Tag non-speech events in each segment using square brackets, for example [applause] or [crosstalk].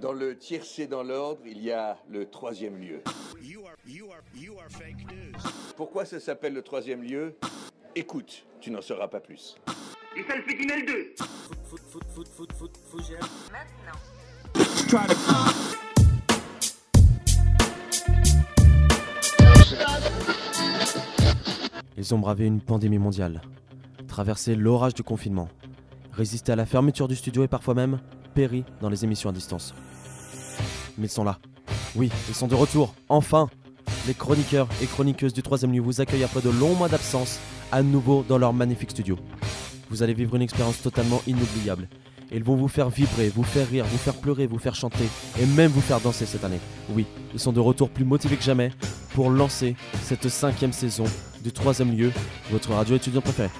Dans le tiercé dans l'ordre, il y a le troisième lieu. Pourquoi ça s'appelle le troisième lieu? Écoute, tu n'en sauras pas plus. Du salpétinel 2 Ils ont bravé une pandémie mondiale, traversé l'orage du confinement, résisté à la fermeture du studio et parfois même péri dans les émissions à distance. Mais ils sont là. Oui, ils sont de retour, enfin Les chroniqueurs et chroniqueuses du troisième lieu vous accueillent après de longs mois d'absence, à nouveau dans leur magnifique studio. Vous allez vivre une expérience totalement inoubliable. Ils vont vous faire vibrer, vous faire rire, vous faire pleurer, vous faire chanter et même vous faire danser cette année. Oui, ils sont de retour plus motivés que jamais pour lancer cette cinquième saison du troisième lieu, votre radio étudiant préféré.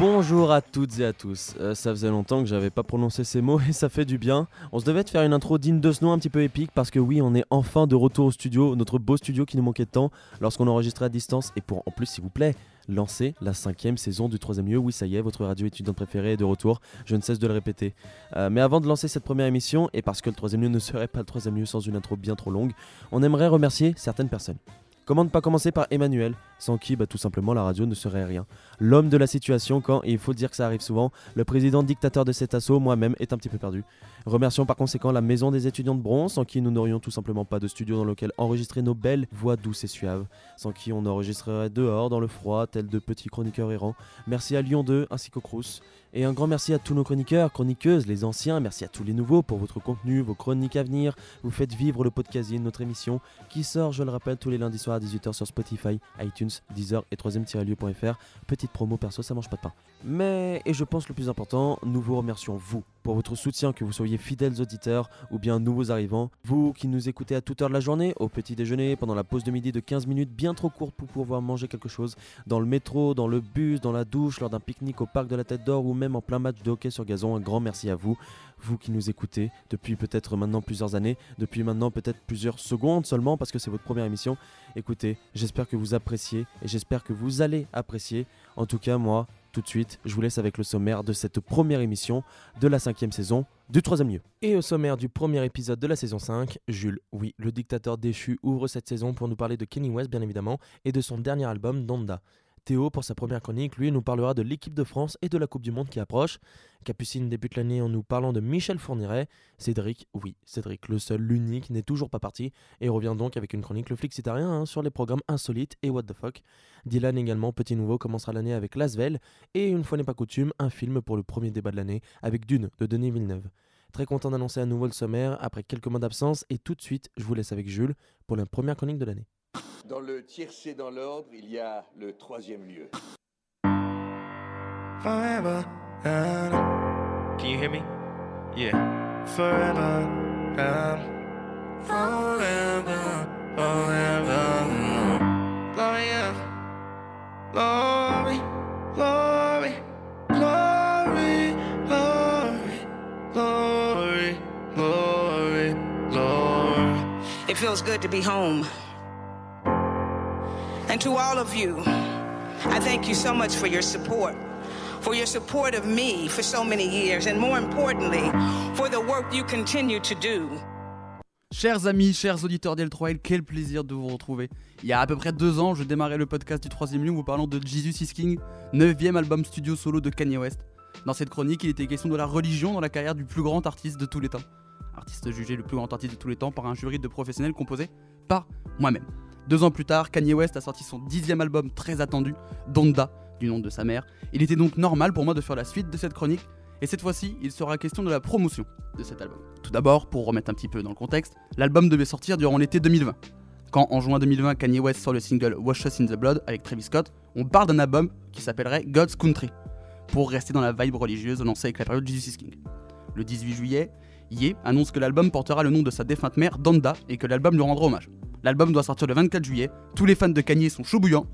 Bonjour à toutes et à tous. Euh, ça faisait longtemps que j'avais pas prononcé ces mots et ça fait du bien. On se devait de faire une intro digne de ce nom un petit peu épique parce que oui, on est enfin de retour au studio, notre beau studio qui nous manquait de temps lorsqu'on enregistrait à distance et pour en plus s'il vous plaît lancer la cinquième saison du troisième lieu. Oui, ça y est, votre radio étudiante préférée est de retour. Je ne cesse de le répéter. Euh, mais avant de lancer cette première émission, et parce que le troisième lieu ne serait pas le troisième lieu sans une intro bien trop longue, on aimerait remercier certaines personnes. Comment ne pas commencer par Emmanuel, sans qui bah, tout simplement la radio ne serait rien. L'homme de la situation quand, et il faut dire que ça arrive souvent, le président dictateur de cet assaut, moi-même, est un petit peu perdu. Remercions par conséquent la maison des étudiants de bronze, sans qui nous n'aurions tout simplement pas de studio dans lequel enregistrer nos belles voix douces et suaves, sans qui on enregistrerait dehors dans le froid, tel de petits chroniqueurs errants. Merci à Lyon 2 ainsi qu'au Crous. Et un grand merci à tous nos chroniqueurs, chroniqueuses, les anciens, merci à tous les nouveaux pour votre contenu, vos chroniques à venir. Vous faites vivre le podcasting, notre émission, qui sort, je le rappelle, tous les lundis soirs à 18h sur Spotify, iTunes, Deezer et 3ème-lieu.fr. Petite promo perso, ça mange pas de pain. Mais, et je pense le plus important, nous vous remercions vous pour votre soutien, que vous soyez fidèles auditeurs ou bien nouveaux arrivants. Vous qui nous écoutez à toute heure de la journée, au petit déjeuner, pendant la pause de midi de 15 minutes bien trop courte pour pouvoir manger quelque chose, dans le métro, dans le bus, dans la douche, lors d'un pique-nique au parc de la Tête d'Or ou même en plein match de hockey sur gazon, un grand merci à vous. Vous qui nous écoutez depuis peut-être maintenant plusieurs années, depuis maintenant peut-être plusieurs secondes seulement parce que c'est votre première émission. Écoutez, j'espère que vous appréciez et j'espère que vous allez apprécier. En tout cas, moi, tout de suite, je vous laisse avec le sommaire de cette première émission de la cinquième saison du troisième lieu. Et au sommaire du premier épisode de la saison 5, Jules, oui, le dictateur déchu, ouvre cette saison pour nous parler de Kenny West bien évidemment et de son dernier album Donda. Théo, pour sa première chronique, lui, nous parlera de l'équipe de France et de la Coupe du Monde qui approche. Capucine débute l'année en nous parlant de Michel Fourniret. Cédric, oui, Cédric, le seul, l'unique, n'est toujours pas parti et revient donc avec une chronique le flixitarien hein, sur les programmes insolites et what the fuck. Dylan également, petit nouveau, commencera l'année avec Lasvel et une fois n'est pas coutume, un film pour le premier débat de l'année avec Dune de Denis Villeneuve. Très content d'annoncer à nouveau le sommaire après quelques mois d'absence et tout de suite, je vous laisse avec Jules pour la première chronique de l'année. Dans le tiercé dans l'ordre, il y a le troisième lieu. Forever and Can you hear me? Yeah. forever and forever, forever. Gloria, glory, glory, glory, glory, glory, glory, glory. It feels good to be home. And to all of you, I thank you so much for your support, for your support of me for so many years, and more importantly, for the work you continue to do. Chers amis, chers auditeurs d'L3L, quel plaisir de vous retrouver. Il y a à peu près deux ans, je démarrais le podcast du troisième lieu en vous parlant de Jesus is King, 9 album studio solo de Kanye West. Dans cette chronique, il était question de la religion dans la carrière du plus grand artiste de tous les temps. Artiste jugé le plus grand artiste de tous les temps par un jury de professionnels composé par moi-même. Deux ans plus tard, Kanye West a sorti son dixième album très attendu, Donda, du nom de sa mère. Il était donc normal pour moi de faire la suite de cette chronique, et cette fois-ci, il sera question de la promotion de cet album. Tout d'abord, pour remettre un petit peu dans le contexte, l'album devait sortir durant l'été 2020. Quand en juin 2020, Kanye West sort le single Wash Us in the Blood avec Travis Scott, on parle d'un album qui s'appellerait God's Country, pour rester dans la vibe religieuse lancée avec la période Jesus is King. Le 18 juillet, Ye annonce que l'album portera le nom de sa défunte mère, Donda, et que l'album lui rendra hommage. L'album doit sortir le 24 juillet, tous les fans de Kanye sont chauds bouillants,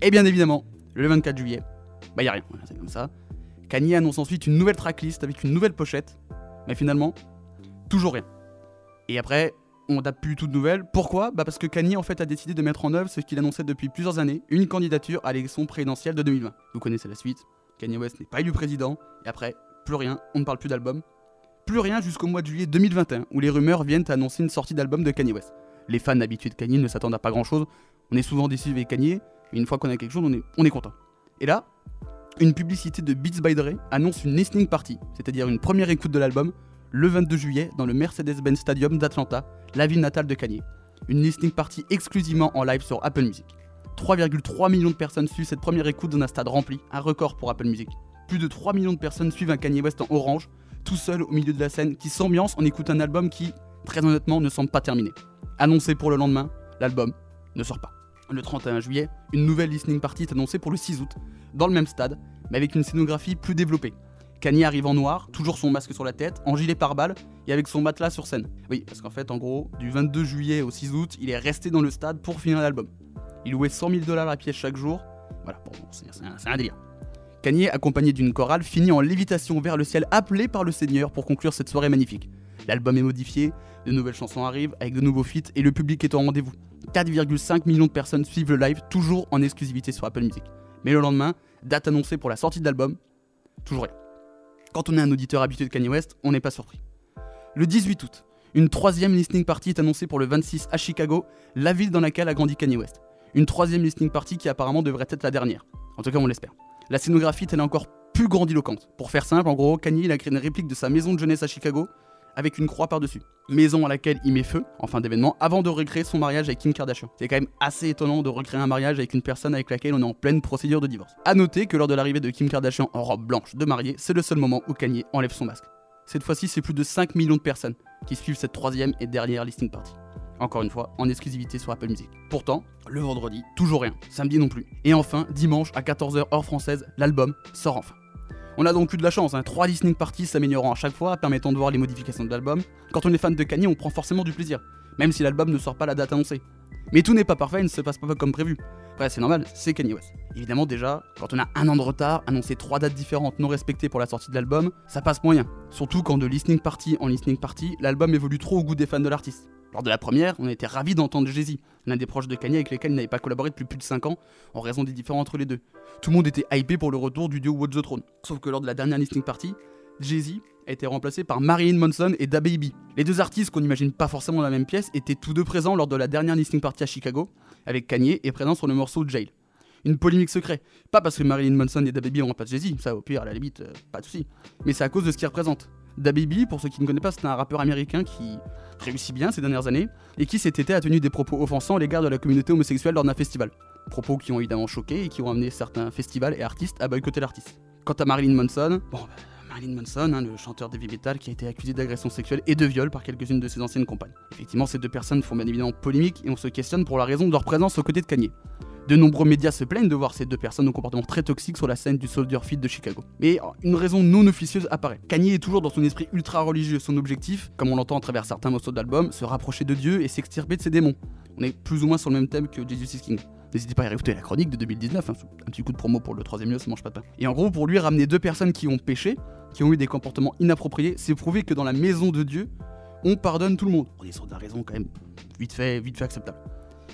et bien évidemment, le 24 juillet, bah y a rien, c'est comme ça. Kanye annonce ensuite une nouvelle tracklist avec une nouvelle pochette, mais finalement, toujours rien. Et après, on n'a plus tout de nouvelles. Pourquoi? Bah parce que Kanye en fait a décidé de mettre en œuvre ce qu'il annonçait depuis plusieurs années, une candidature à l'élection présidentielle de 2020. Vous connaissez la suite. Kanye West n'est pas élu président, et après, plus rien, on ne parle plus d'album. Plus rien jusqu'au mois de juillet 2021, où les rumeurs viennent annoncer une sortie d'album de Kanye West. Les fans habitués de Kanye ne s'attendent à pas grand chose, on est souvent déçus avec Kanye, et une fois qu'on a quelque chose, on est, on est content. Et là, une publicité de Beats by Dre annonce une listening party, c'est-à-dire une première écoute de l'album, le 22 juillet dans le Mercedes-Benz Stadium d'Atlanta, la ville natale de Kanye. Une listening party exclusivement en live sur Apple Music. 3,3 millions de personnes suivent cette première écoute dans un stade rempli, un record pour Apple Music. Plus de 3 millions de personnes suivent un Kanye West en orange, tout seul au milieu de la scène, qui s'ambiance en écoutant un album qui, très honnêtement, ne semble pas terminé. Annoncé pour le lendemain, l'album ne sort pas. Le 31 juillet, une nouvelle listening party est annoncée pour le 6 août, dans le même stade, mais avec une scénographie plus développée. Kanye arrive en noir, toujours son masque sur la tête, en gilet pare-balles et avec son matelas sur scène. Oui, parce qu'en fait, en gros, du 22 juillet au 6 août, il est resté dans le stade pour finir l'album. Il louait 100 000 dollars la pièce chaque jour. Voilà, c'est un délire. Kanye, accompagné d'une chorale, finit en lévitation vers le ciel, appelé par le Seigneur pour conclure cette soirée magnifique. L'album est modifié, de nouvelles chansons arrivent avec de nouveaux feats et le public est au rendez-vous. 4,5 millions de personnes suivent le live, toujours en exclusivité sur Apple Music. Mais le lendemain, date annoncée pour la sortie de l'album, toujours rien. Quand on est un auditeur habitué de Kanye West, on n'est pas surpris. Le 18 août, une troisième listening party est annoncée pour le 26 à Chicago, la ville dans laquelle a grandi Kanye West. Une troisième listening party qui apparemment devrait être la dernière. En tout cas, on l'espère. La scénographie est encore plus grandiloquente? Pour faire simple, en gros, Kanye a créé une réplique de sa maison de jeunesse à Chicago avec une croix par-dessus. Maison à laquelle il met feu en fin d'événement avant de recréer son mariage avec Kim Kardashian. C'est quand même assez étonnant de recréer un mariage avec une personne avec laquelle on est en pleine procédure de divorce. A noter que lors de l'arrivée de Kim Kardashian en robe blanche de mariée, c'est le seul moment où Kanye enlève son masque. Cette fois-ci, c'est plus de 5 millions de personnes qui suivent cette troisième et dernière listing party. Encore une fois, en exclusivité sur Apple Music. Pourtant, le vendredi, toujours rien. Samedi non plus. Et enfin, dimanche à 14h heure française, l'album sort enfin. On a donc eu de la chance, hein. 3 listening parties s'améliorant à chaque fois, permettant de voir les modifications de l'album. Quand on est fan de Kanye, on prend forcément du plaisir, même si l'album ne sort pas la date annoncée. Mais tout n'est pas parfait et ne se passe pas comme prévu. Après, c'est normal, c'est Kanye West. Évidemment, déjà, quand on a un an de retard, annoncer trois dates différentes non respectées pour la sortie de l'album, ça passe moyen. Surtout quand de listening party en listening party, l'album évolue trop au goût des fans de l'artiste. Lors de la première, on était ravis d'entendre Jay-Z, l'un des proches de Kanye avec lesquels il n'avait pas collaboré depuis plus de 5 ans, en raison des différends entre les deux. Tout le monde était hypé pour le retour du duo Watch the Throne. Sauf que lors de la dernière listening party, Jay-Z a été remplacé par Marilyn Manson et DaBaby. Les deux artistes qu'on n'imagine pas forcément dans la même pièce étaient tous deux présents lors de la dernière listening party à Chicago, avec Kanye et présent sur le morceau Jail. Une polémique secret. Pas parce que Marilyn Manson et DaBaby remplacent Jay-Z, ça au pire à la limite, euh, pas de soucis. Mais c'est à cause de ce qu'ils représentent. DaBaby, pour ceux qui ne connaissent pas, c'est un rappeur américain qui réussit bien ces dernières années et qui cet été a tenu des propos offensants à l'égard de la communauté homosexuelle lors d'un festival. Propos qui ont évidemment choqué et qui ont amené certains festivals et artistes à boycotter l'artiste. Quant à Marilyn Manson, bon, bah, Marilyn Manson, hein, le chanteur de heavy metal qui a été accusé d'agression sexuelle et de viol par quelques-unes de ses anciennes compagnes. Effectivement, ces deux personnes font bien évidemment polémique et on se questionne pour la raison de leur présence aux côtés de Kanye. De nombreux médias se plaignent de voir ces deux personnes au comportement très toxique sur la scène du Soldier Field de Chicago. Mais une raison non officieuse apparaît. Kanye est toujours dans son esprit ultra religieux. Son objectif, comme on l'entend à travers certains morceaux d'album, se rapprocher de Dieu et s'extirper de ses démons. On est plus ou moins sur le même thème que Jesus is King. N'hésitez pas à écouter la chronique de 2019, hein, un petit coup de promo pour le troisième lieu, ça mange pas de pain. Et en gros, pour lui ramener deux personnes qui ont péché, qui ont eu des comportements inappropriés, c'est prouver que dans la maison de Dieu, on pardonne tout le monde. On est sur de la raison quand même vite fait, vite fait acceptable.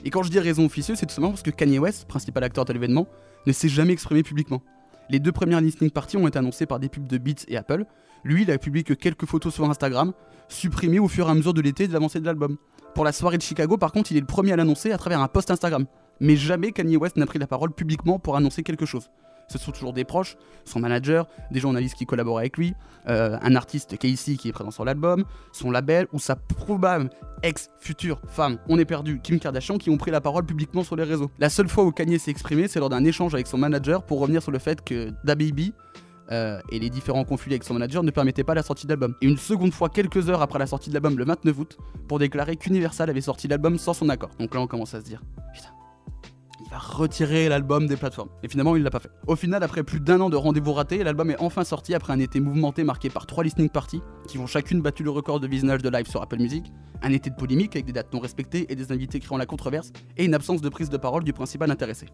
Et quand je dis raison officieuse, c'est tout simplement parce que Kanye West, principal acteur de l'événement, ne s'est jamais exprimé publiquement. Les deux premières listening parties ont été annoncées par des pubs de Beats et Apple. Lui, il a publié que quelques photos sur Instagram, supprimées au fur et à mesure de l'été et de l'avancée de l'album. Pour la soirée de Chicago, par contre, il est le premier à l'annoncer à travers un post Instagram. Mais jamais Kanye West n'a pris la parole publiquement pour annoncer quelque chose. Ce sont toujours des proches, son manager, des journalistes qui collaborent avec lui, euh, un artiste Casey qui est présent sur l'album, son label ou sa probable ex-future femme, on est perdu, Kim Kardashian, qui ont pris la parole publiquement sur les réseaux. La seule fois où Kanye s'est exprimé, c'est lors d'un échange avec son manager pour revenir sur le fait que DaBaby euh, et les différents conflits avec son manager ne permettaient pas la sortie de l'album. Et une seconde fois, quelques heures après la sortie de l'album le 29 août, pour déclarer qu'Universal avait sorti l'album sans son accord. Donc là, on commence à se dire, putain, il va retirer l'album des plateformes. Et finalement, il l'a pas fait. Au final, après plus d'un an de rendez-vous ratés, l'album est enfin sorti après un été mouvementé marqué par trois listening parties qui ont chacune battu le record de visionnage de live sur Apple Music, un été de polémique avec des dates non respectées et des invités créant la controverse, et une absence de prise de parole du principal intéressé.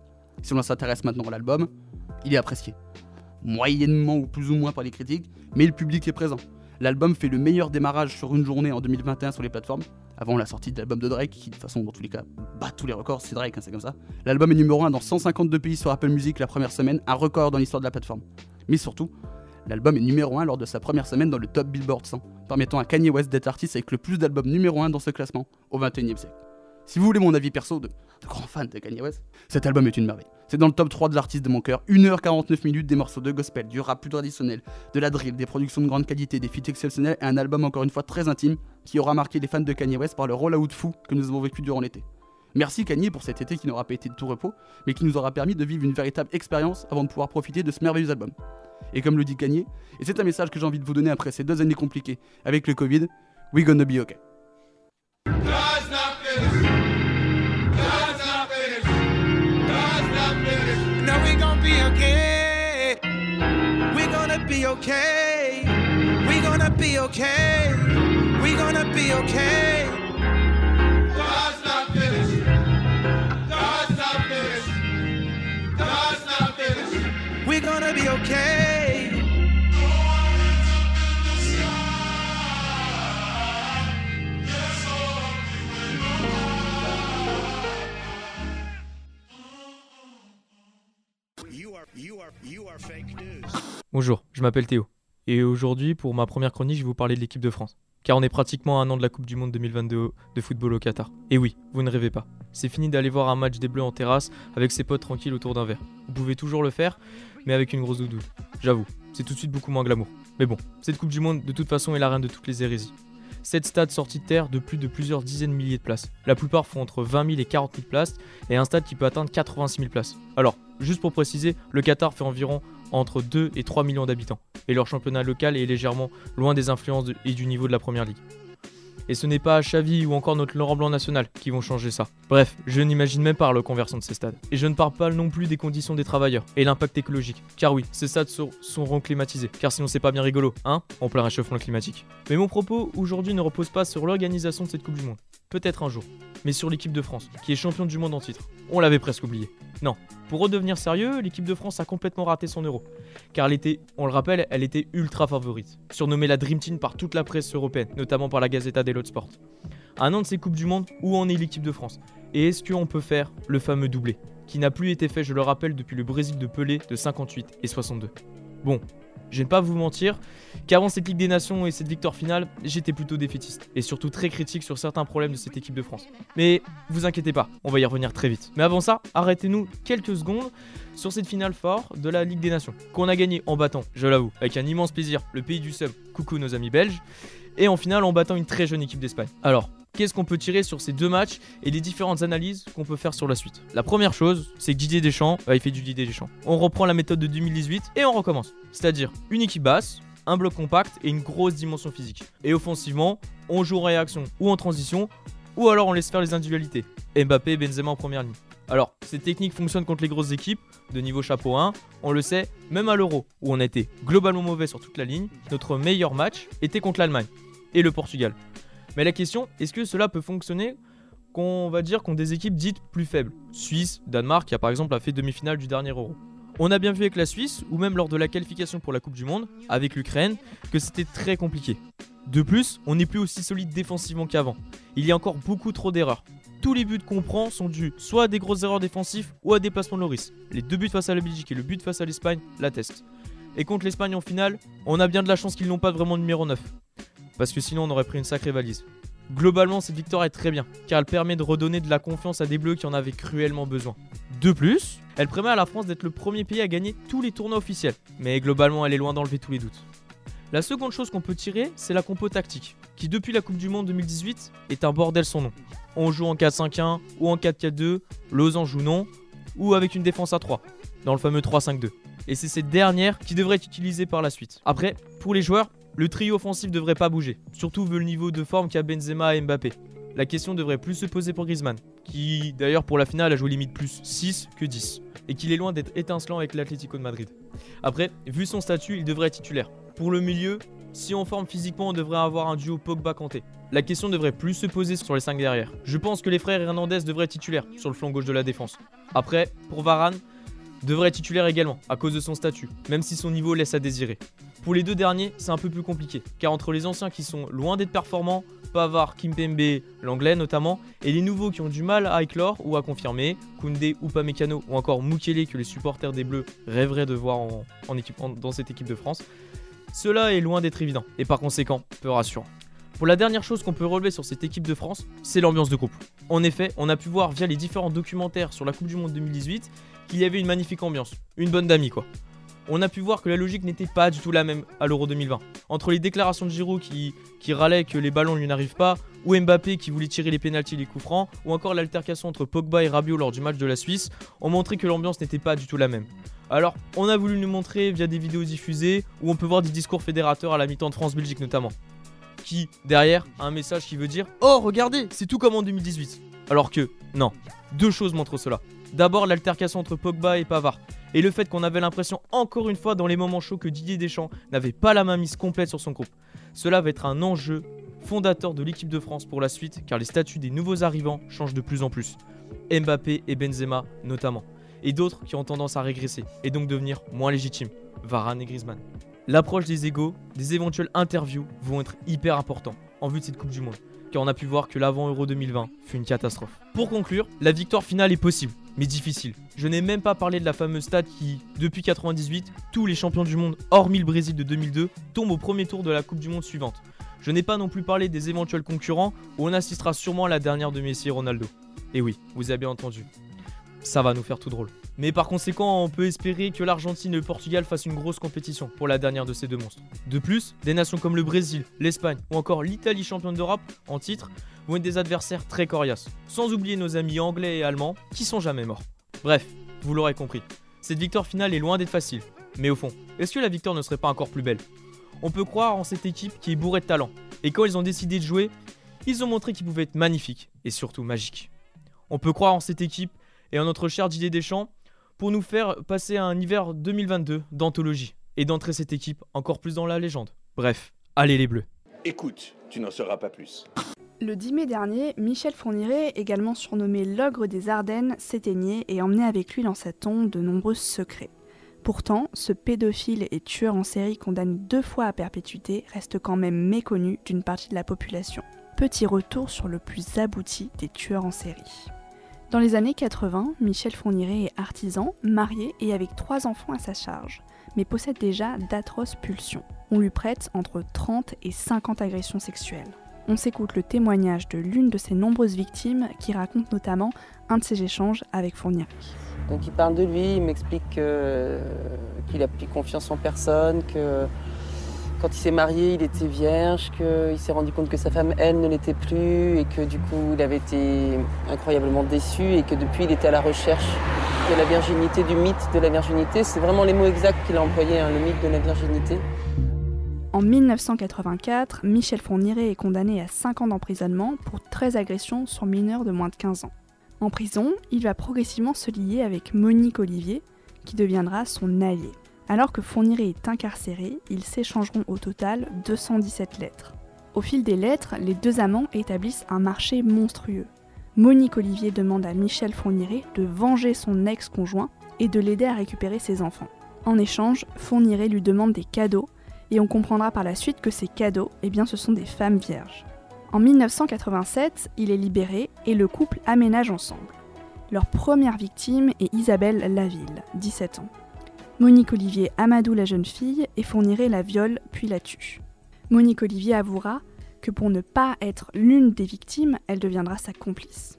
Si on s'intéresse maintenant à l'album, il est apprécié. Moyennement ou plus ou moins par les critiques, mais le public est présent. L'album fait le meilleur démarrage sur une journée en 2021 sur les plateformes, avant la sortie de l'album de Drake, qui de toute façon, dans tous les cas, bat tous les records, c'est Drake, hein, c'est comme ça. L'album est numéro 1 dans 152 pays sur Apple Music la première semaine, un record dans l'histoire de la plateforme. Mais surtout, l'album est numéro 1 lors de sa première semaine dans le top Billboard 100, permettant à Kanye West d'être artiste avec le plus d'albums numéro 1 dans ce classement au 21 e siècle. Si vous voulez mon avis perso de, de grand fan de Kanye West, cet album est une merveille. C'est dans le top 3 de l'artiste de mon cœur, 1h49 minutes des morceaux de gospel, du rap plus traditionnel, de la drill, des productions de grande qualité, des feats exceptionnels et un album encore une fois très intime qui aura marqué les fans de Kanye West par le roll-out fou que nous avons vécu durant l'été. Merci Kanye pour cet été qui n'aura pas été de tout repos, mais qui nous aura permis de vivre une véritable expérience avant de pouvoir profiter de ce merveilleux album. Et comme le dit Kanye, et c'est un message que j'ai envie de vous donner après ces deux années compliquées avec le Covid, we gonna be okay. Be okay. We gonna be okay. We gonna be okay. Bonjour, je m'appelle Théo. Et aujourd'hui, pour ma première chronique, je vais vous parler de l'équipe de France. Car on est pratiquement à un an de la Coupe du Monde 2022 de football au Qatar. Et oui, vous ne rêvez pas. C'est fini d'aller voir un match des Bleus en terrasse avec ses potes tranquilles autour d'un verre. Vous pouvez toujours le faire, mais avec une grosse doudoune. J'avoue, c'est tout de suite beaucoup moins glamour. Mais bon, cette Coupe du Monde, de toute façon, est la reine de toutes les hérésies. Sept stades sortis de terre de plus de plusieurs dizaines de milliers de places. La plupart font entre 20 000 et 40 000 places, et un stade qui peut atteindre 86 000 places. Alors, juste pour préciser, le Qatar fait environ entre 2 et 3 millions d'habitants, et leur championnat local est légèrement loin des influences et du niveau de la première ligue. Et ce n'est pas Xavi ou encore notre Laurent Blanc national qui vont changer ça. Bref, je n'imagine même pas la reconversion de ces stades. Et je ne parle pas non plus des conditions des travailleurs et l'impact écologique. Car oui, ces stades seront climatisés. Car sinon c'est pas bien rigolo, hein? En plein réchauffement climatique. Mais mon propos aujourd'hui ne repose pas sur l'organisation de cette Coupe du Monde. Peut-être un jour. Mais sur l'équipe de France, qui est champion du monde en titre. On l'avait presque oublié. Non. Pour redevenir sérieux, l'équipe de France a complètement raté son euro. Car elle on le rappelle, elle était ultra favorite. Surnommée la Dream Team par toute la presse européenne, notamment par la Gazzetta dello Sport. Un an de ces Coupes du Monde, où en est l'équipe de France? Et est-ce qu'on peut faire le fameux doublé Qui n'a plus été fait, je le rappelle, depuis le Brésil de Pelé de 58 et 62. Bon, je vais pas vous mentir, qu'avant cette Ligue des Nations et cette victoire finale, j'étais plutôt défaitiste. Et surtout très critique sur certains problèmes de cette équipe de France. Mais vous inquiétez pas, on va y revenir très vite. Mais avant ça, arrêtez-nous quelques secondes sur cette finale fort de la Ligue des Nations, qu'on a gagné en battant, je l'avoue, avec un immense plaisir, le pays du sub, coucou nos amis belges, et en finale en battant une très jeune équipe d'Espagne. Alors, qu'est-ce qu'on peut tirer sur ces deux matchs et les différentes analyses qu'on peut faire sur la suite La première chose, c'est que Didier Deschamps, ouais, il fait du Didier Deschamps. On reprend la méthode de 2018 et on recommence. C'est-à-dire une équipe basse, un bloc compact et une grosse dimension physique. Et offensivement, on joue en réaction ou en transition, ou alors on laisse faire les individualités. Mbappé et Benzema en première ligne. Alors, cette technique fonctionne contre les grosses équipes de niveau chapeau 1, on le sait, même à l'Euro, où on a été globalement mauvais sur toute la ligne, notre meilleur match était contre l'Allemagne et le Portugal. Mais la question, est-ce que cela peut fonctionner qu'on va dire contre des équipes dites plus faibles? Suisse, Danemark, qui a par exemple fait demi-finale du dernier Euro. On a bien vu avec la Suisse, ou même lors de la qualification pour la Coupe du Monde, avec l'Ukraine, que c'était très compliqué. De plus, on n'est plus aussi solide défensivement qu'avant. Il y a encore beaucoup trop d'erreurs. Tous les buts qu'on prend sont dus soit à des grosses erreurs défensives ou à des placements de Loris. Les deux buts face à la Belgique et le but face à l'Espagne l'attestent. Et contre l'Espagne en finale, on a bien de la chance qu'ils n'ont pas vraiment de numéro 9. Parce que sinon on aurait pris une sacrée valise. Globalement, cette victoire est très bien, car elle permet de redonner de la confiance à des Bleus qui en avaient cruellement besoin. De plus, elle permet à la France d'être le premier pays à gagner tous les tournois officiels, mais globalement, elle est loin d'enlever tous les doutes. La seconde chose qu'on peut tirer, c'est la compo tactique, qui depuis la Coupe du Monde 2018 est un bordel son nom. On joue en 4-5-1 ou en 4-4-2, losange ou non, ou avec une défense à 3, dans le fameux 3-5-2. Et c'est cette dernière qui devrait être utilisée par la suite. Après, pour les joueurs, le trio offensif devrait pas bouger, surtout vu le niveau de forme qu'a Benzema et Mbappé. La question devrait plus se poser pour Griezmann, qui d'ailleurs pour la finale a joué limite plus 6 que 10, et qu'il est loin d'être étincelant avec l'Atlético de Madrid. Après, vu son statut, il devrait être titulaire. Pour le milieu, si on forme physiquement, on devrait avoir un duo Pogba-Kanté. La question devrait plus se poser sur les 5 derrière. Je pense que les frères Hernandez devraient être titulaires sur le flanc gauche de la défense. Après, pour Varane, devrait être titulaire également, à cause de son statut, même si son niveau laisse à désirer. Pour les deux derniers, c'est un peu plus compliqué, car entre les anciens qui sont loin d'être performants, Pavard, Kimpembe, l'anglais notamment, et les nouveaux qui ont du mal à éclore ou à confirmer, Koundé, Upamecano ou encore Mukele que les supporters des Bleus rêveraient de voir dans cette équipe de France, cela est loin d'être évident et par conséquent peu rassurant. Pour la dernière chose qu'on peut relever sur cette équipe de France, c'est l'ambiance de groupe. En effet, on a pu voir via les différents documentaires sur la Coupe du Monde 2018 qu'il y avait une magnifique ambiance, une bonne d'amis quoi. On a pu voir que la logique n'était pas du tout la même à l'Euro 2020. Entre les déclarations de Giroud qui, qui râlait que les ballons lui n'arrivent pas, ou Mbappé qui voulait tirer les pénalties et les coups francs, ou encore l'altercation entre Pogba et Rabiot lors du match de la Suisse, ont montré que l'ambiance n'était pas du tout la même. Alors, on a voulu nous montrer via des vidéos diffusées, où on peut voir des discours fédérateurs à la mi-temps de France-Belgique notamment. Qui, derrière, a un message qui veut dire Oh, regardez, c'est tout comme en 2018. Alors que, non. Deux choses montrent cela. D'abord, l'altercation entre Pogba et Pavard. Et le fait qu'on avait l'impression, encore une fois, dans les moments chauds, que Didier Deschamps n'avait pas la main mise complète sur son groupe. Cela va être un enjeu fondateur de l'équipe de France pour la suite, car les statuts des nouveaux arrivants changent de plus en plus. Mbappé et Benzema notamment. Et d'autres qui ont tendance à régresser, et donc devenir moins légitimes. Varane et Griezmann. L'approche des égaux, des éventuelles interviews vont être hyper importants en vue de cette Coupe du Monde, car on a pu voir que l'avant Euro 2020 fut une catastrophe. Pour conclure, la victoire finale est possible, mais difficile. Je n'ai même pas parlé de la fameuse stat qui, depuis 98, tous les champions du monde, hormis le Brésil de 2002, tombent au premier tour de la Coupe du Monde suivante. Je n'ai pas non plus parlé des éventuels concurrents où on assistera sûrement à la dernière de Messi Ronaldo. Et oui, vous avez bien entendu. Ça va nous faire tout drôle. Mais par conséquent, on peut espérer que l'Argentine et le Portugal fassent une grosse compétition pour la dernière de ces deux monstres. De plus, des nations comme le Brésil, l'Espagne ou encore l'Italie championne d'Europe en titre vont être des adversaires très coriaces. Sans oublier nos amis anglais et allemands qui sont jamais morts. Bref, vous l'aurez compris. Cette victoire finale est loin d'être facile. Mais au fond, est-ce que la victoire ne serait pas encore plus belle? On peut croire en cette équipe qui est bourrée de talent. Et quand ils ont décidé de jouer, ils ont montré qu'ils pouvaient être magnifiques et surtout magiques. On peut croire en cette équipe et en notre cher Didier Deschamps pour nous faire passer un hiver 2022 d'anthologie et d'entrer cette équipe encore plus dans la légende. Bref, allez les Bleus. Écoute, tu n'en sauras pas plus. Le 10 mai dernier, Michel Fourniret, également surnommé l'ogre des Ardennes, s'éteignait et emmenait avec lui dans sa tombe de nombreux secrets. Pourtant, ce pédophile et tueur en série condamné deux fois à perpétuité reste quand même méconnu d'une partie de la population. Petit retour sur le plus abouti des tueurs en série. Dans les années 80, Michel Fourniret est artisan, marié et avec trois enfants à sa charge, mais possède déjà d'atroces pulsions. On lui prête entre 30 et 50 agressions sexuelles. On s'écoute le témoignage de l'une de ses nombreuses victimes qui raconte notamment un de ses échanges avec Fourniret. Donc il parle de lui, il m'explique que- qu'il a plus confiance en personne, que quand il s'est marié, il était vierge, qu'il s'est rendu compte que sa femme, elle, ne l'était plus, et que du coup, il avait été incroyablement déçu, et que depuis, il était à la recherche de la virginité, du mythe de la virginité. C'est vraiment les mots exacts qu'il a employés, hein, le mythe de la virginité. En 1984, Michel Fourniret est condamné à 5 ans d'emprisonnement pour 13 agressions sur mineurs de moins de 15 ans. En prison, il va progressivement se lier avec Monique Olivier, qui deviendra son allié. Alors que Fourniret est incarcéré, ils s'échangeront au total 217 lettres. Au fil des lettres, les deux amants établissent un marché monstrueux. Monique Olivier demande à Michel Fourniret de venger son ex-conjoint et de l'aider à récupérer ses enfants. En échange, Fourniret lui demande des cadeaux et on comprendra par la suite que ces cadeaux, eh bien, ce sont des femmes vierges. En 1987, il est libéré et le couple aménage ensemble. Leur première victime est Isabelle Laville, 17 ans. Monique Olivier Amadou la jeune fille et Fourniret la viole puis la tue. Monique Olivier avouera que pour ne pas être l'une des victimes, elle deviendra sa complice.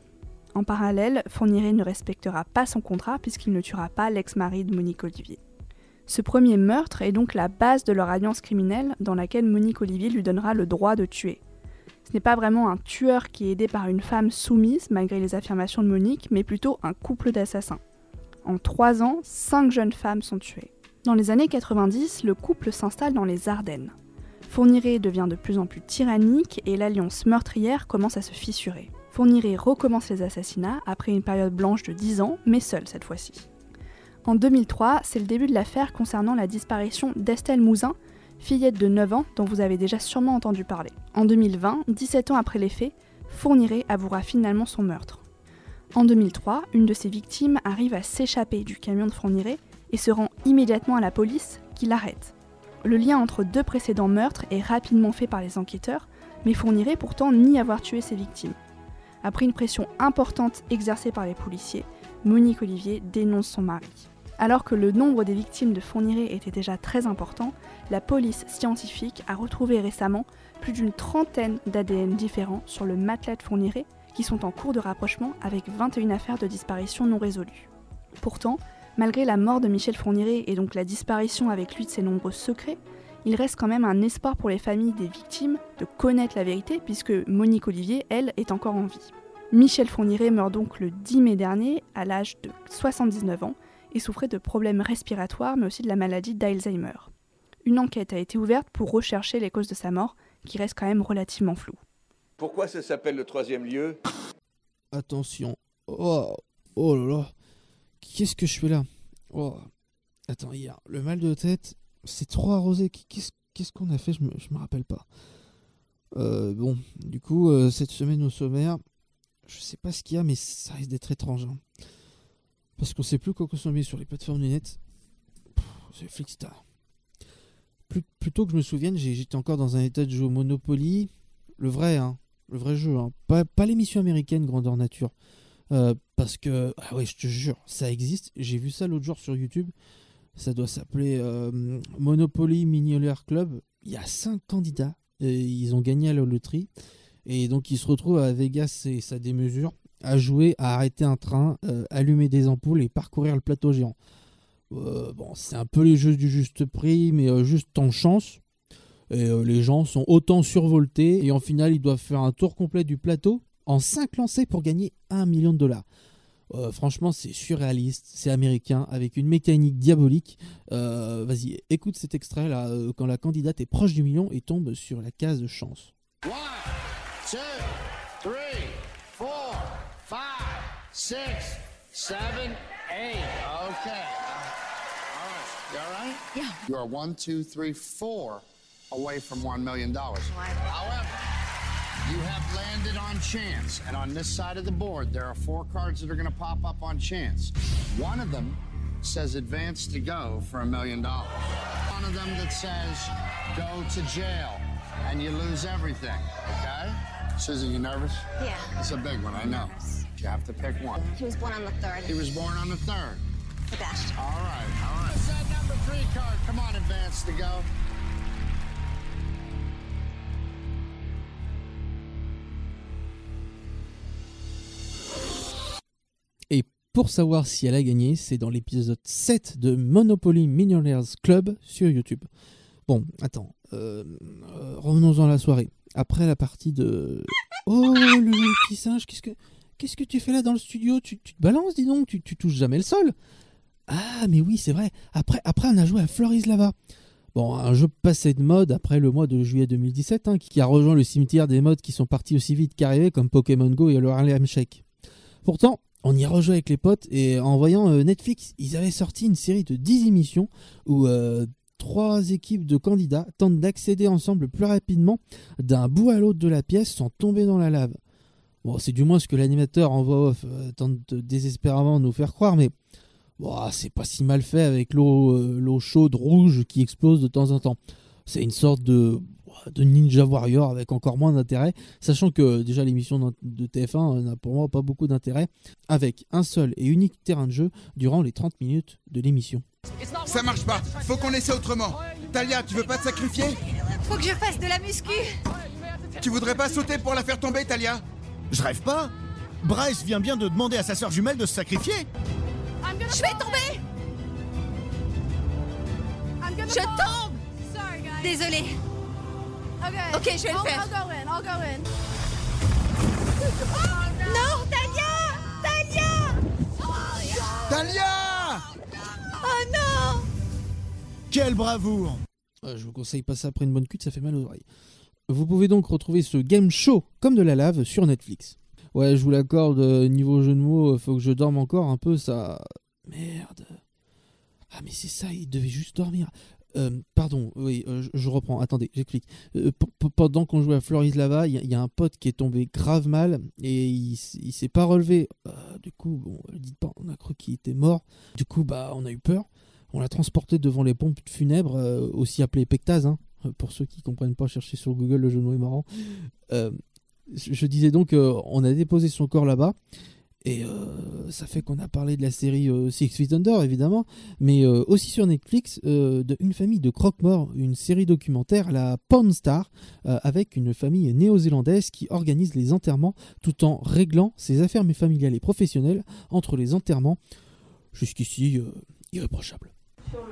En parallèle, Fourniret ne respectera pas son contrat puisqu'il ne tuera pas l'ex-mari de Monique Olivier. Ce premier meurtre est donc la base de leur alliance criminelle dans laquelle Monique Olivier lui donnera le droit de tuer. Ce n'est pas vraiment un tueur qui est aidé par une femme soumise malgré les affirmations de Monique, mais plutôt un couple d'assassins. En trois ans, cinq jeunes femmes sont tuées. Dans les années 90, le couple s'installe dans les Ardennes. Fourniret devient de plus en plus tyrannique et l'alliance meurtrière commence à se fissurer. Fourniret recommence les assassinats après une période blanche de 10 ans, mais seul cette fois-ci. En 2003, c'est le début de l'affaire concernant la disparition d'Estelle Mouzin, fillette de 9 ans dont vous avez déjà sûrement entendu parler. En 2020, 17 ans après les faits, Fourniret avouera finalement son meurtre. En 2003, une de ses victimes arrive à s'échapper du camion de Fourniret et se rend immédiatement à la police qui l'arrête. Le lien entre deux précédents meurtres est rapidement fait par les enquêteurs, Mais Fourniret pourtant nie avoir tué ses victimes. Après une pression importante exercée par les policiers, Monique Olivier dénonce son mari. Alors que le nombre des victimes de Fourniret était déjà très important, la police scientifique a retrouvé récemment plus d'une trentaine d'ADN différents sur le matelas de Fourniret qui sont en cours de rapprochement avec 21 affaires de disparition non résolues. Pourtant, malgré la mort de Michel Fourniret et donc la disparition avec lui de ses nombreux secrets, il reste quand même un espoir pour les familles des victimes de connaître la vérité puisque Monique Olivier, elle, est encore en vie. Michel Fourniret meurt donc le 10 mai dernier à l'âge de 79 ans et souffrait de problèmes respiratoires mais aussi de la maladie d'Alzheimer. Une enquête a été ouverte pour rechercher les causes de sa mort qui reste quand même relativement floue. Pourquoi ça s'appelle le troisième lieu? Attention. Oh, oh là là. Qu'est-ce que je fais là? Oh. Attends, hier, le mal de tête, c'est trop arrosé. Qu'est-ce qu'on a fait? Je me, je me rappelle pas. Euh, bon, du coup, euh, cette semaine au sommaire, je sais pas ce qu'il y a, mais ça risque d'être étrange. hein. Parce qu'on sait plus quoi consommer sur les plateformes du net. C'est Flickstar. Plus, plutôt que je me souvienne, j'étais encore dans un état de jeu au Monopoly. Le vrai, hein. Le vrai jeu, hein. Pas, pas l'émission américaine Grandeur Nature. Euh, parce que, ah ouais, je te jure, ça existe. J'ai vu ça l'autre jour sur YouTube. Ça doit s'appeler euh, Monopoly Millionaire Club. Il y a cinq candidats. Et ils ont gagné à la loterie. Et donc, ils se retrouvent à Vegas et ça démesure à jouer, à arrêter un train, euh, allumer des ampoules et parcourir le plateau géant. Euh, bon, c'est un peu les jeux du juste prix, mais euh, juste en chance. Les gens sont autant survoltés. Et en finale, ils doivent faire un tour complet du plateau en 5 lancers pour gagner 1 million de dollars. Franchement, c'est surréaliste, c'est américain, avec une mécanique diabolique. Vas-y, écoute cet extrait là, quand la candidate est proche du million et tombe sur la case de chance. One, two, three, four, five, six, seven, eight. Okay. All right. You all right? Yeah. You are one, two, three, four away from one million dollars. However, you have landed on chance, and on this side of the board, there are four cards that are going to pop up on chance. One of them says advance to go for a million dollars. One of them that says go to jail, and you lose everything. Okay? Susan, you nervous? Yeah. It's a big one, I know. You have to pick one. He was born on the third. He was born on the third. Sebastian. All right, all right. What's that number three card? Come on, advance to go. Et pour savoir si elle a gagné, c'est dans l'épisode 7 de Monopoly Millionaires Club sur YouTube. Bon, attends, euh, euh, revenons-en à la soirée. Après la partie de... Oh, le petit singe, qu'est-ce que... Qu'est-ce que tu fais là dans le studio? Tu, te balances, dis donc, tu, touches jamais le sol. Ah, mais oui, c'est vrai. Après, après, on a joué à Floris Lava. Bon, un jeu passé de mode après le mois de juillet 2017, hein, qui a rejoint le cimetière des modes qui sont partis aussi vite qu'arrivés, comme Pokémon Go et le Harlem Shake. Pourtant, on y rejoué avec les potes et en voyant euh, Netflix, ils avaient sorti une série de 10 émissions où euh, trois équipes de candidats tentent d'accéder ensemble plus rapidement d'un bout à l'autre de la pièce sans tomber dans la lave. Bon, c'est du moins ce que l'animateur en voix off euh, tente désespérément de nous faire croire, mais bon, c'est pas si mal fait avec l'eau euh, l'eau chaude rouge qui explose de temps en temps. C'est une sorte de, de Ninja Warrior avec encore moins d'intérêt, sachant que déjà l'émission de TF1 n'a pour moi pas beaucoup d'intérêt, avec un seul et unique terrain de jeu durant les 30 minutes de l'émission. Ça marche pas, faut qu'on essaie autrement. Talia, tu veux pas te sacrifier? Faut que je fasse de la muscu. Tu voudrais pas sauter pour la faire tomber, Talia? Je rêve pas. Bryce vient bien de demander à sa sœur jumelle de se sacrifier. Je vais tomber. Je tombe. Désolée. Ok, je vais le faire. Non, Talia Talia Talia Oh non. Quelle bravoure. Euh, je vous conseille pas ça après une bonne cuite, ça fait mal aux oreilles. Vous pouvez donc retrouver ce game show comme de la lave sur Netflix. Ouais, je vous l'accorde, euh, niveau jeu de mots, euh, faut que je dorme encore un peu, ça... Merde. Ah mais c'est ça, il devait juste dormir. Euh, pardon, oui, je, reprends, attendez, j'explique. Pendant qu'on jouait à Floris Lava, il y, a- un pote qui est tombé grave mal et il, s'est pas relevé. Du coup, bon, dites pas, on a cru qu'il était mort. Du coup, bah, on a eu peur. On l'a transporté devant les pompes funèbres, aussi appelées pectase. Hein. Pour ceux qui comprennent pas, chercher sur Google, le jeu de est marrant. Euh, je disais donc, euh, on a déposé son corps là-bas. Et euh, ça fait qu'on a parlé de la série Six Feet Under, évidemment, mais aussi sur Netflix, de Une famille de croque-morts, une série documentaire la Pawn Star, avec une famille néo-zélandaise qui organise les enterrements tout en réglant ses affaires familiales et professionnelles entre les enterrements. Jusqu'ici, irréprochable.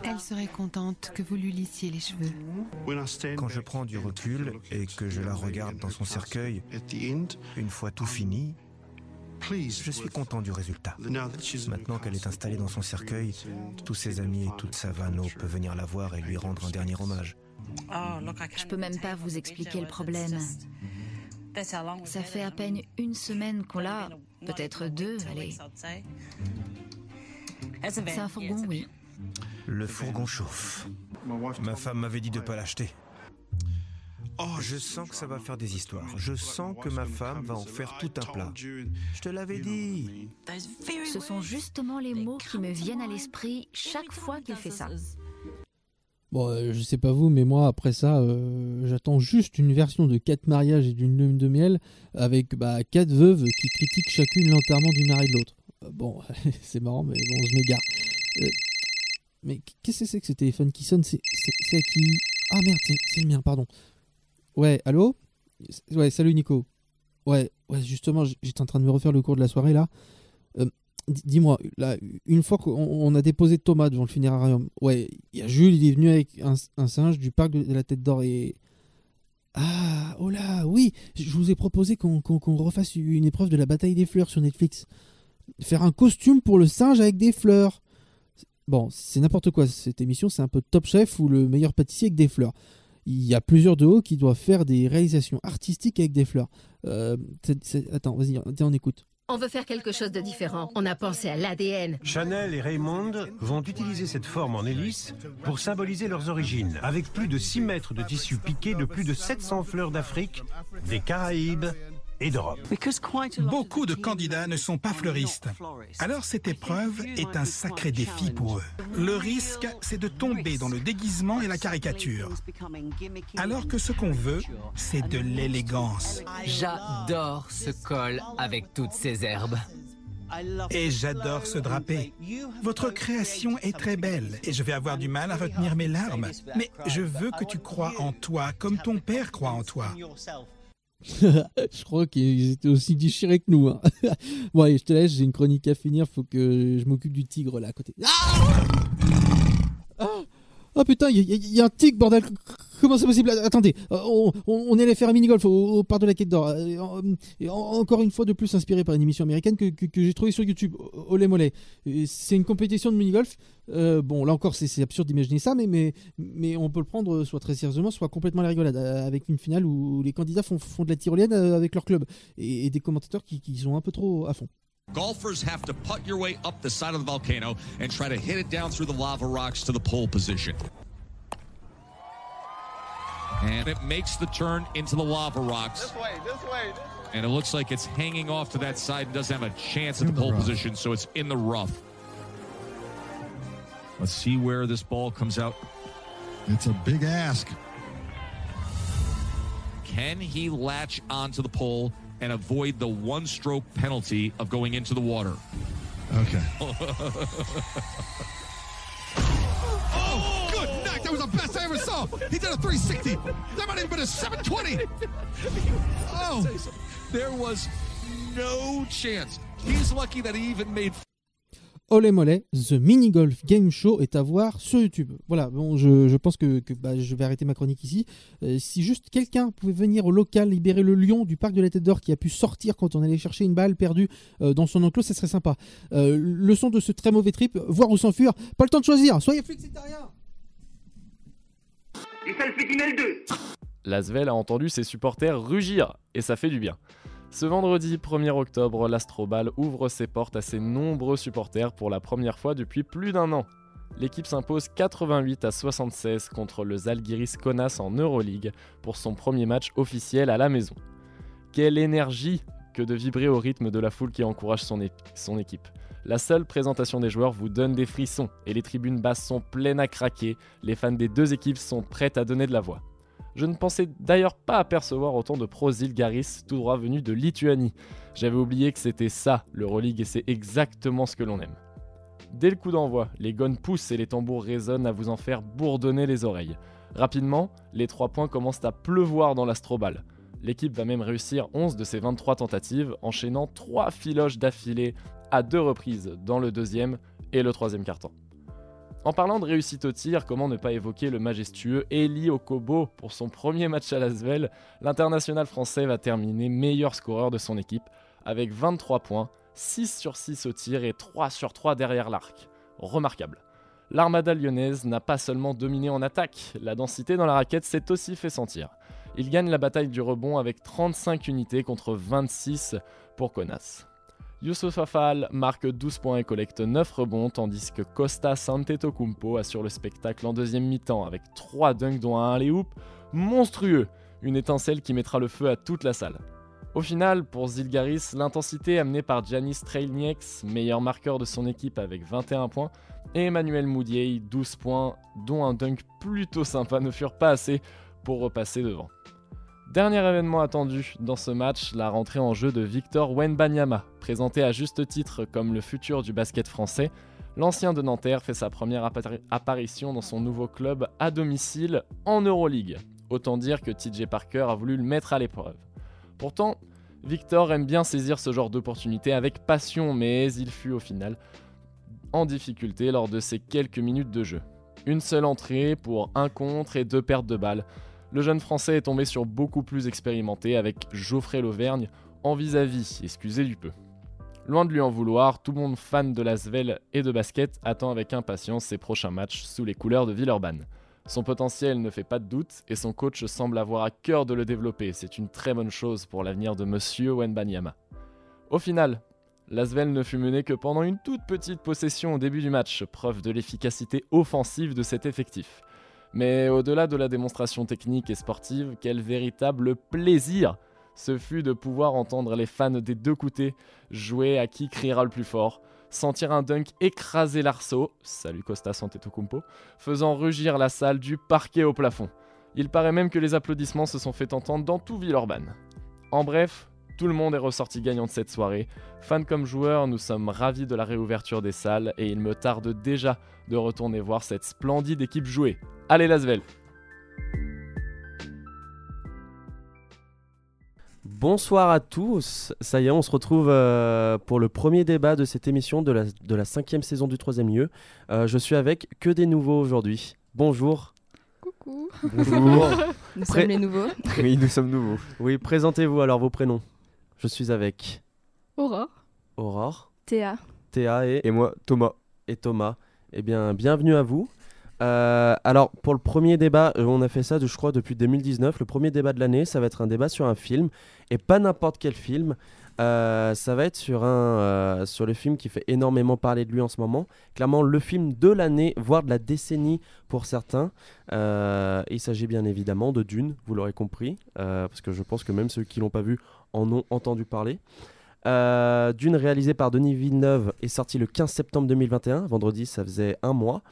Elle serait contente que vous lui lissiez les cheveux. Quand je prends du recul et que je la regarde dans son cercueil, une fois tout fini, je suis content du résultat. Maintenant qu'elle est installée dans son cercueil, tous ses amis et toute sa vanneau peuvent venir la voir et lui rendre un dernier hommage. Je peux même pas vous expliquer le problème. Ça fait à peine une semaine qu'on l'a, peut-être deux, allez. C'est un fourgon, oui. Le fourgon chauffe. Ma femme m'avait dit de ne pas l'acheter. Oh, je sens que ça va faire des histoires. Je sens que ma femme va en faire tout un plat. Je te l'avais dit. Ce sont justement les mots qui me viennent à l'esprit chaque fois qu'il fait ça. Bon, euh, je sais pas vous, mais moi, après ça, euh, j'attends juste une version de 4 mariages et d'une lune de miel avec bah, 4 veuves qui critiquent chacune l'enterrement du mari de l'autre. Euh, bon, [laughs] c'est marrant, mais bon, je m'égare. Mais qu'est-ce que c'est que ce téléphone qui sonne? C'est qui? Ah merde, c'est le mien, pardon. Ouais, allô? Ouais, salut Nico. Ouais, ouais, justement, j'étais en train de me refaire le cours de la soirée là. Euh, Dis-moi, là, une fois qu'on on a déposé Thomas devant le funérarium, ouais, il y a Jules, il est venu avec un, singe du parc de, la Tête d'Or et. Ah, oh là, oui, je vous ai proposé qu'on refasse une épreuve de la bataille des fleurs sur Netflix. Faire un costume pour le singe avec des fleurs. Bon, c'est n'importe quoi cette émission, c'est un peu Top Chef ou le meilleur pâtissier avec des fleurs. Il y a plusieurs de haut qui doivent faire des réalisations artistiques avec des fleurs. Euh, Attends, vas-y, tiens, on écoute. On veut faire quelque chose de différent. On a pensé à l'ADN. Chanel et Raymond vont utiliser cette forme en hélice pour symboliser leurs origines, avec plus de 6 mètres de tissu piqué de plus de 700 fleurs d'Afrique, des Caraïbes et d'Europe. Beaucoup de candidats ne sont pas fleuristes. Alors cette épreuve est un sacré défi pour eux. Le risque, c'est de tomber dans le déguisement et la caricature. Alors que ce qu'on veut, c'est de l'élégance. J'adore ce col avec toutes ces herbes. Et j'adore ce drapé. Votre création est très belle et je vais avoir du mal à retenir mes larmes. Mais je veux que tu crois en toi comme ton père croit en toi. [laughs] je crois qu'ils étaient aussi déchirés que nous. hein. [laughs] bon, allez, je te laisse, j'ai une chronique à finir, faut que je m'occupe du tigre là à côté. Ah Ah putain, il y a un tigre, bordel Comment c'est possible? Attendez, euh, on, on- allé faire un mini-golf au, au parc de la Quête d'Or. Euh, en- encore une fois de plus inspiré par une émission américaine que, j'ai trouvée sur YouTube, Olé Mollet. Et C'est une compétition de mini-golf. Euh, bon, là encore, c'est absurde d'imaginer ça, mais, mais, mais on peut le prendre soit très sérieusement, soit complètement à la rigolade, avec une finale où les candidats font, font de la tyrolienne avec leur club, et, des commentateurs qui, qui sont un peu trop à fond. Golfers have to putt your way up the side of the volcano and try to hit it down through the lava rocks to the pole position. And it makes the turn into the lava rocks. This way, this way. And it looks like it's hanging off to that side and doesn't have a chance at the pole position, so it's in the rough. Let's see where this ball comes out. It's a big ask. Can he latch onto the pole and avoid the one stroke penalty of going into the water? Okay. [laughs] Oh, good night. That was the best I ever saw. He did a 360. That might have been a 720. Oh. There was no chance. He's lucky that he even made Olé Mollet, The Mini Golf Game Show est à voir sur YouTube. Voilà, bon, je, pense que, bah, je vais arrêter ma chronique ici. Euh, si juste quelqu'un pouvait venir au local libérer le lion du parc de la Tête d'Or qui a pu sortir quand on allait chercher une balle perdue euh, dans son enclos, ça serait sympa. Euh, leçon de ce très mauvais trip, voir ou s'enfuir, pas le temps de choisir, soyez flexitarien Les Salpétinelles 2 L'Asvel a entendu ses supporters rugir, et ça fait du bien. Ce vendredi 1er octobre, l'Astrobal ouvre ses portes à ses nombreux supporters pour la première fois depuis plus d'un an. L'équipe s'impose 88 à 76 contre le Zalgiris Kaunas en Euroleague pour son premier match officiel à la maison. Quelle énergie que de vibrer au rythme de la foule qui encourage son équipe. La seule présentation des joueurs vous donne des frissons et les tribunes basses sont pleines à craquer. Les fans des deux équipes sont prêtes à donner de la voix. Je ne pensais d'ailleurs pas apercevoir autant de pros tout droit venus de Lituanie. J'avais oublié que c'était ça, l'Euroleague, et c'est exactement ce que l'on aime. Dès le coup d'envoi, les gones poussent et les tambours résonnent à vous en faire bourdonner les oreilles. Rapidement, les 3 points commencent à pleuvoir dans l'astrobal. L'équipe va même réussir 11 de ses 23 tentatives, enchaînant 3 filoches d'affilée à deux reprises dans le deuxième et le troisième carton. En parlant de réussite au tir, comment ne pas évoquer le majestueux Eli Okobo pour son premier match à Lasvel L'international français va terminer meilleur scoreur de son équipe avec 23 points, 6 sur 6 au tir et 3 sur 3 derrière l'arc. Remarquable. L'armada lyonnaise n'a pas seulement dominé en attaque, la densité dans la raquette s'est aussi fait sentir. Il gagne la bataille du rebond avec 35 unités contre 26 pour Konas. Youssouf Afal marque 12 points et collecte 9 rebonds, tandis que Costa Santetokounmpo assure le spectacle en deuxième mi-temps avec 3 dunks dont un alley-oop monstrueux, une étincelle qui mettra le feu à toute la salle. Au final, pour Zilgaris, l'intensité amenée par Janis Trailnieks, meilleur marqueur de son équipe avec 21 points, et Emmanuel Moudier, 12 points, dont un dunk plutôt sympa, ne furent pas assez pour repasser devant. Dernier événement attendu dans ce match, la rentrée en jeu de Victor Wenbanyama. Présenté à juste titre comme le futur du basket français, l'ancien de Nanterre fait sa première apparition dans son nouveau club à domicile en Euroleague. Autant dire que TJ Parker a voulu le mettre à l'épreuve. Pourtant, Victor aime bien saisir ce genre d'opportunité avec passion, mais il fut au final en difficulté lors de ses quelques minutes de jeu. Une seule entrée pour un contre et deux pertes de balles le jeune français est tombé sur beaucoup plus expérimenté avec Geoffrey Lauvergne en vis-à-vis, excusez du peu. Loin de lui en vouloir, tout le monde fan de l'Asvel et de basket attend avec impatience ses prochains matchs sous les couleurs de Villeurbanne. Son potentiel ne fait pas de doute et son coach semble avoir à cœur de le développer. C'est une très bonne chose pour l'avenir de Monsieur Wenbanyama. Au final, l'Asvel ne fut mené que pendant une toute petite possession au début du match, preuve de l'efficacité offensive de cet effectif. Mais au-delà de la démonstration technique et sportive, quel véritable plaisir ce fut de pouvoir entendre les fans des deux côtés jouer à qui criera le plus fort, sentir un dunk écraser l'arceau, salut Costa Santetokounmpo, faisant rugir la salle du parquet au plafond. Il paraît même que les applaudissements se sont fait entendre dans tout Villeurbanne. En bref, tout le monde est ressorti gagnant de cette soirée. Fans comme joueurs, nous sommes ravis de la réouverture des salles et il me tarde déjà de retourner voir cette splendide équipe jouer. Allez Lasvel Bonsoir à tous, ça y est, on se retrouve euh, pour le premier débat de cette émission de la, de la cinquième saison du troisième lieu. Euh, je suis avec que des nouveaux aujourd'hui. Bonjour. Coucou. Bonjour. [laughs] nous sommes les nouveaux. Oui, nous sommes nouveaux. Oui, présentez-vous alors vos prénoms. Je suis avec Aurore. Aurore. Théa. Théa et... Et moi, Thomas. Et Thomas. Eh bien, bienvenue à vous. Euh, alors, pour le premier débat, euh, on a fait ça, je crois, depuis 2019. Le premier débat de l'année, ça va être un débat sur un film, et pas n'importe quel film. Euh, ça va être sur, un, sur le film qui fait énormément parler de lui en ce moment. Clairement, le film de l'année, voire de la décennie pour certains. il s'agit bien évidemment de Dune, vous l'aurez compris, parce que je pense que même ceux qui l'ont pas vu en ont entendu parler. Dune réalisé par Denis Villeneuve est sorti le 15 septembre 2021, vendredi ça faisait un mois.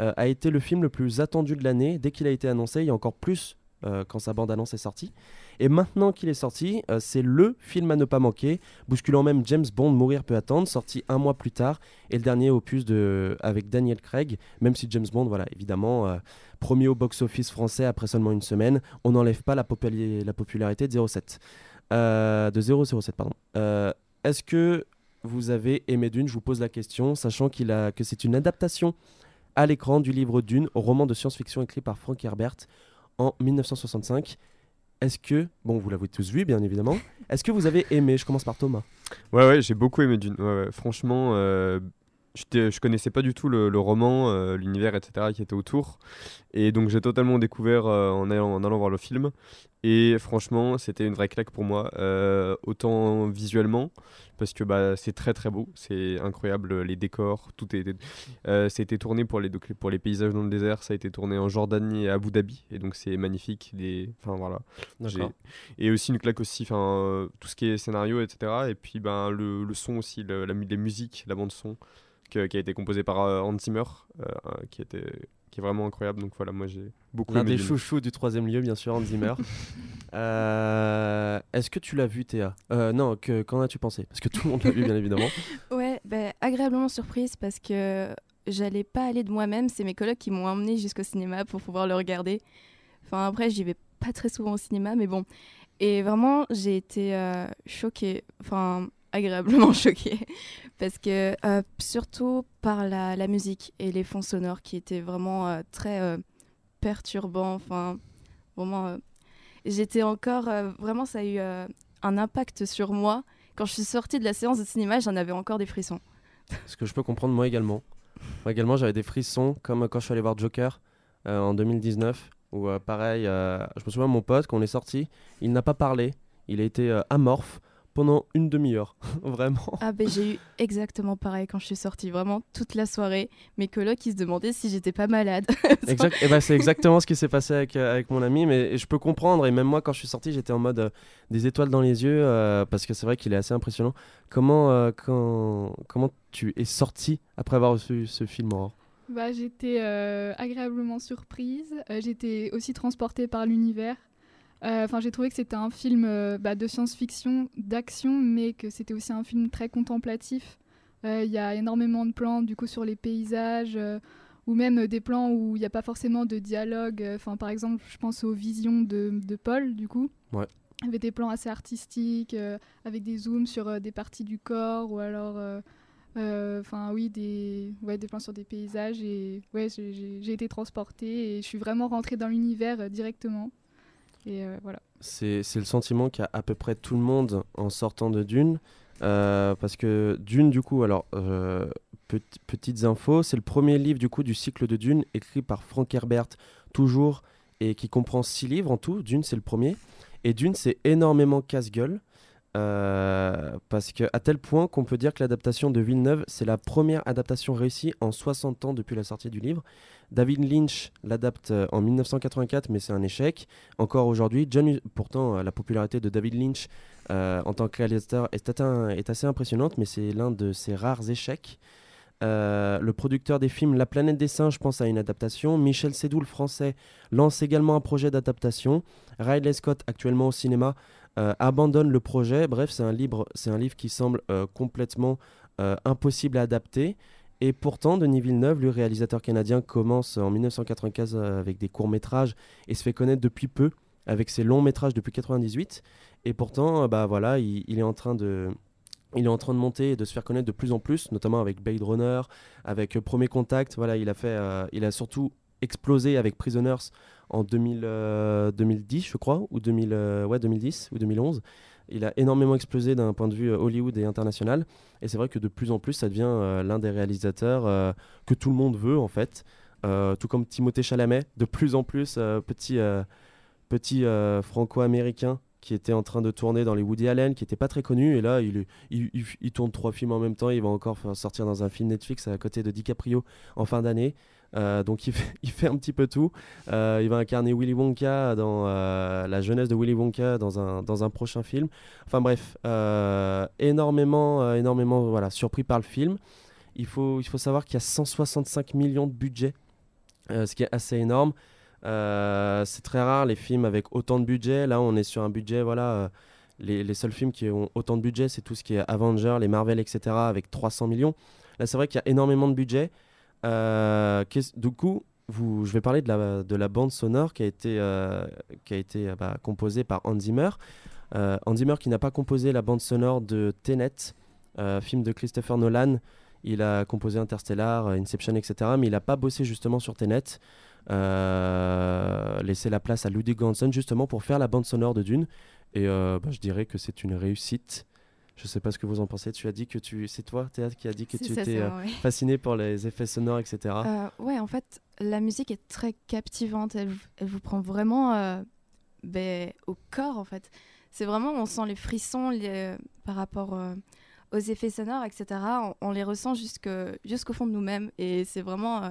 Euh, a été le film le plus attendu de l'année dès qu'il a été annoncé, et encore plus euh, quand sa bande-annonce est sortie. Et maintenant qu'il est sorti, euh, c'est le film à ne pas manquer, bousculant même James Bond Mourir peut attendre, sorti un mois plus tard, et le dernier opus de, avec Daniel Craig, même si James Bond, voilà, évidemment, premier au box-office français après seulement une semaine, on n'enlève pas la, la, popularité de 07. De 007, pardon. Est-ce que vous avez aimé Dune? Je vous pose la question, sachant qu'il a, que c'est une adaptation à l'écran du livre Dune, roman de science-fiction écrit par Frank Herbert en 1965. Est-ce que, bon, vous l'avez tous vu, bien évidemment, [laughs] est-ce que vous avez aimé? Je commence par Thomas. Ouais, ouais, j'ai beaucoup aimé Dune. franchement, euh, je connaissais pas du tout le, roman, euh, l'univers, etc. qui était autour. Et donc j'ai totalement découvert euh, en, allant, en, allant, voir le film. Et franchement, c'était une vraie claque pour moi. Euh, autant visuellement, parce que bah, c'est très très beau, c'est incroyable, les décors, tout est, ça a été tourné pour les, pour les paysages dans le désert, ça a été tourné en Jordanie et à Abu Dhabi. Et donc c'est magnifique. Des, enfin voilà. Et aussi une claque aussi, enfin tout ce qui est scénario, etc. Et puis ben, le, le son aussi, la, la, les musiques, la bande son qui a été composé par euh, Hans Zimmer, euh, qui était qui est vraiment incroyable. Donc voilà, moi j'ai beaucoup L'un des Dune. chouchous du troisième lieu, bien sûr, Hans Zimmer. [laughs] Euh, Est-ce que tu l'as vu, Théa? Euh, Non, que- qu'en as-tu pensé? Parce que tout le monde l'a vu, bien évidemment. [laughs] Ouais, ben, agréablement surprise parce que j'allais pas aller de moi-même. C'est mes collègues qui m'ont emmené jusqu'au cinéma pour pouvoir le regarder. Enfin, après, j'y vais pas très souvent au cinéma, mais bon. Et vraiment, j'ai été euh, choquée, enfin, agréablement [laughs] choquée. Parce que, euh, surtout par la, musique et les fonds sonores qui étaient vraiment euh, très euh, perturbants. Enfin, vraiment. J'étais encore. vraiment, ça a eu un impact sur moi. Quand je suis sortie de la séance de cinéma, j'en avais encore des frissons. Ce que je peux comprendre, moi également. Moi également, j'avais des frissons, comme quand je suis allé voir Joker en 2019, où euh, pareil, je me souviens, mon pote, quand on est sorti, il n'a pas parlé, il a été amorphe pendant une demi-heure. [laughs] Vraiment. Ah ben j'ai eu exactement pareil quand je suis sortie, vraiment toute la soirée. Mes colocs ils se demandaient si j'étais pas malade. [laughs] Exact, et ben, c'est exactement ce qui s'est passé avec, euh, avec mon ami, mais je peux comprendre, et même moi quand je suis sorti, j'étais en mode euh, des étoiles dans les yeux, euh, parce que c'est vrai qu'il est assez impressionnant. Comment, euh, quand, comment tu es sorti après avoir reçu ce film Aurore? Bah, j'étais euh, agréablement surprise. Euh, j'étais aussi transportée par l'univers. Euh, Enfin, j'ai trouvé que c'était un film euh, bah, de science-fiction, d'action, mais que c'était aussi un film très contemplatif. Euh, Il y a énormément de plans du coup sur les paysages, ou même des plans où il n'y a pas forcément de dialogue. Enfin, par exemple, je pense aux visions de, de Paul, du coup. Ouais. Avait des plans assez artistiques, euh, avec des zooms sur euh, des parties du corps, ou alors, euh, enfin oui, des, ouais, des plans sur des paysages. Et ouais, j'ai- été transportée et je suis vraiment rentrée dans l'univers directement. Euh. C'est le sentiment qu'a à peu près tout le monde en sortant de Dune. euh, parce que Dune, du coup, alors, euh, pet- petites infos, c'est le premier livre du coup du cycle de Dune écrit par Frank Herbert, toujours, et qui comprend six livres en tout. Dune, c'est le premier. Et Dune, c'est énormément casse-gueule. parce que à tel point qu'on peut dire que l'adaptation de Villeneuve, c'est la première adaptation réussie en 60 ans depuis la sortie du livre. David Lynch l'adapte euh, en 1984, mais c'est un échec. Encore aujourd'hui, John, pourtant, euh, la popularité de David Lynch euh, en tant que réalisateur est, assez impressionnante, mais c'est l'un de ses rares échecs. Le producteur des films La planète des singes pense à une adaptation. Michel Sédou, le français, lance également un projet d'adaptation. Riley Scott, actuellement au cinéma, abandonne le projet. Bref, c'est un, livre- qui semble complètement impossible à adapter. Et pourtant, Denis Villeneuve, le réalisateur canadien, commence en 1995 euh, avec des courts-métrages et se fait connaître depuis peu avec ses longs-métrages depuis 98. Et pourtant, euh, bah voilà, il, est en train de... Il est en train de monter et de se faire connaître de plus en plus, notamment avec Blade Runner, avec euh, Premier Contact. Voilà, il a fait, il a surtout explosé avec Prisoners en 2000, euh, 2010, je crois, ou 2000, euh, ouais, 2010 ou 2011. Il a énormément explosé d'un point de vue euh, Hollywood et international. Et c'est vrai que de plus en plus, ça devient euh, l'un des réalisateurs euh, que tout le monde veut, en fait. Tout comme Timothée Chalamet, de plus en plus petit, petit franco-américain qui était en train de tourner dans les Woody Allen, qui n'était pas très connu. Et là, il, il, tourne trois films en même temps. Il va encore sortir dans un film Netflix à côté de DiCaprio en fin d'année. Euh, donc [laughs] il fait, un petit peu tout. Euh, il va incarner Willy Wonka dans euh, la jeunesse de Willy Wonka dans un, dans un prochain film. Enfin bref, énormément, énormément voilà, surpris par le film. Il faut, il faut savoir qu'il y a 165 millions de budget, ce qui est assez énorme. C'est très rare les films avec autant de budget. Là, on est sur un budget, voilà. les, les seuls films qui ont autant de budget, c'est tout ce qui est Avengers, les Marvel, etc., avec 300 millions. Là, c'est vrai qu'il y a énormément de budget. Euh, du coup, je vais parler de la, de la bande sonore qui a été, euh, euh, bah, composée par Hans Zimmer. Euh, Hans Zimmer qui n'a pas composé la bande sonore de Tenet, film de Christopher Nolan. Il a composé Interstellar, Inception, etc. Mais il n'a pas bossé justement sur Tenet. Laissé la place à Ludwig Göransson justement pour faire la bande sonore de Dune. Et bah, je dirais que c'est une réussite. Je sais pas ce que vous en pensez. Tu as dit que tu, c'est toi, Théâtre, qui a dit que tu ça, étais euh, oui. fasciné par les effets sonores, etc. Euh, ouais, en fait, la musique est très captivante. Elle, vous- elle vous prend vraiment euh, ben, au corps, en fait. C'est vraiment, on sent les frissons les- par rapport aux effets sonores, etc. On, on les ressent jusqu'au fond de nous-mêmes. Et c'est vraiment euh,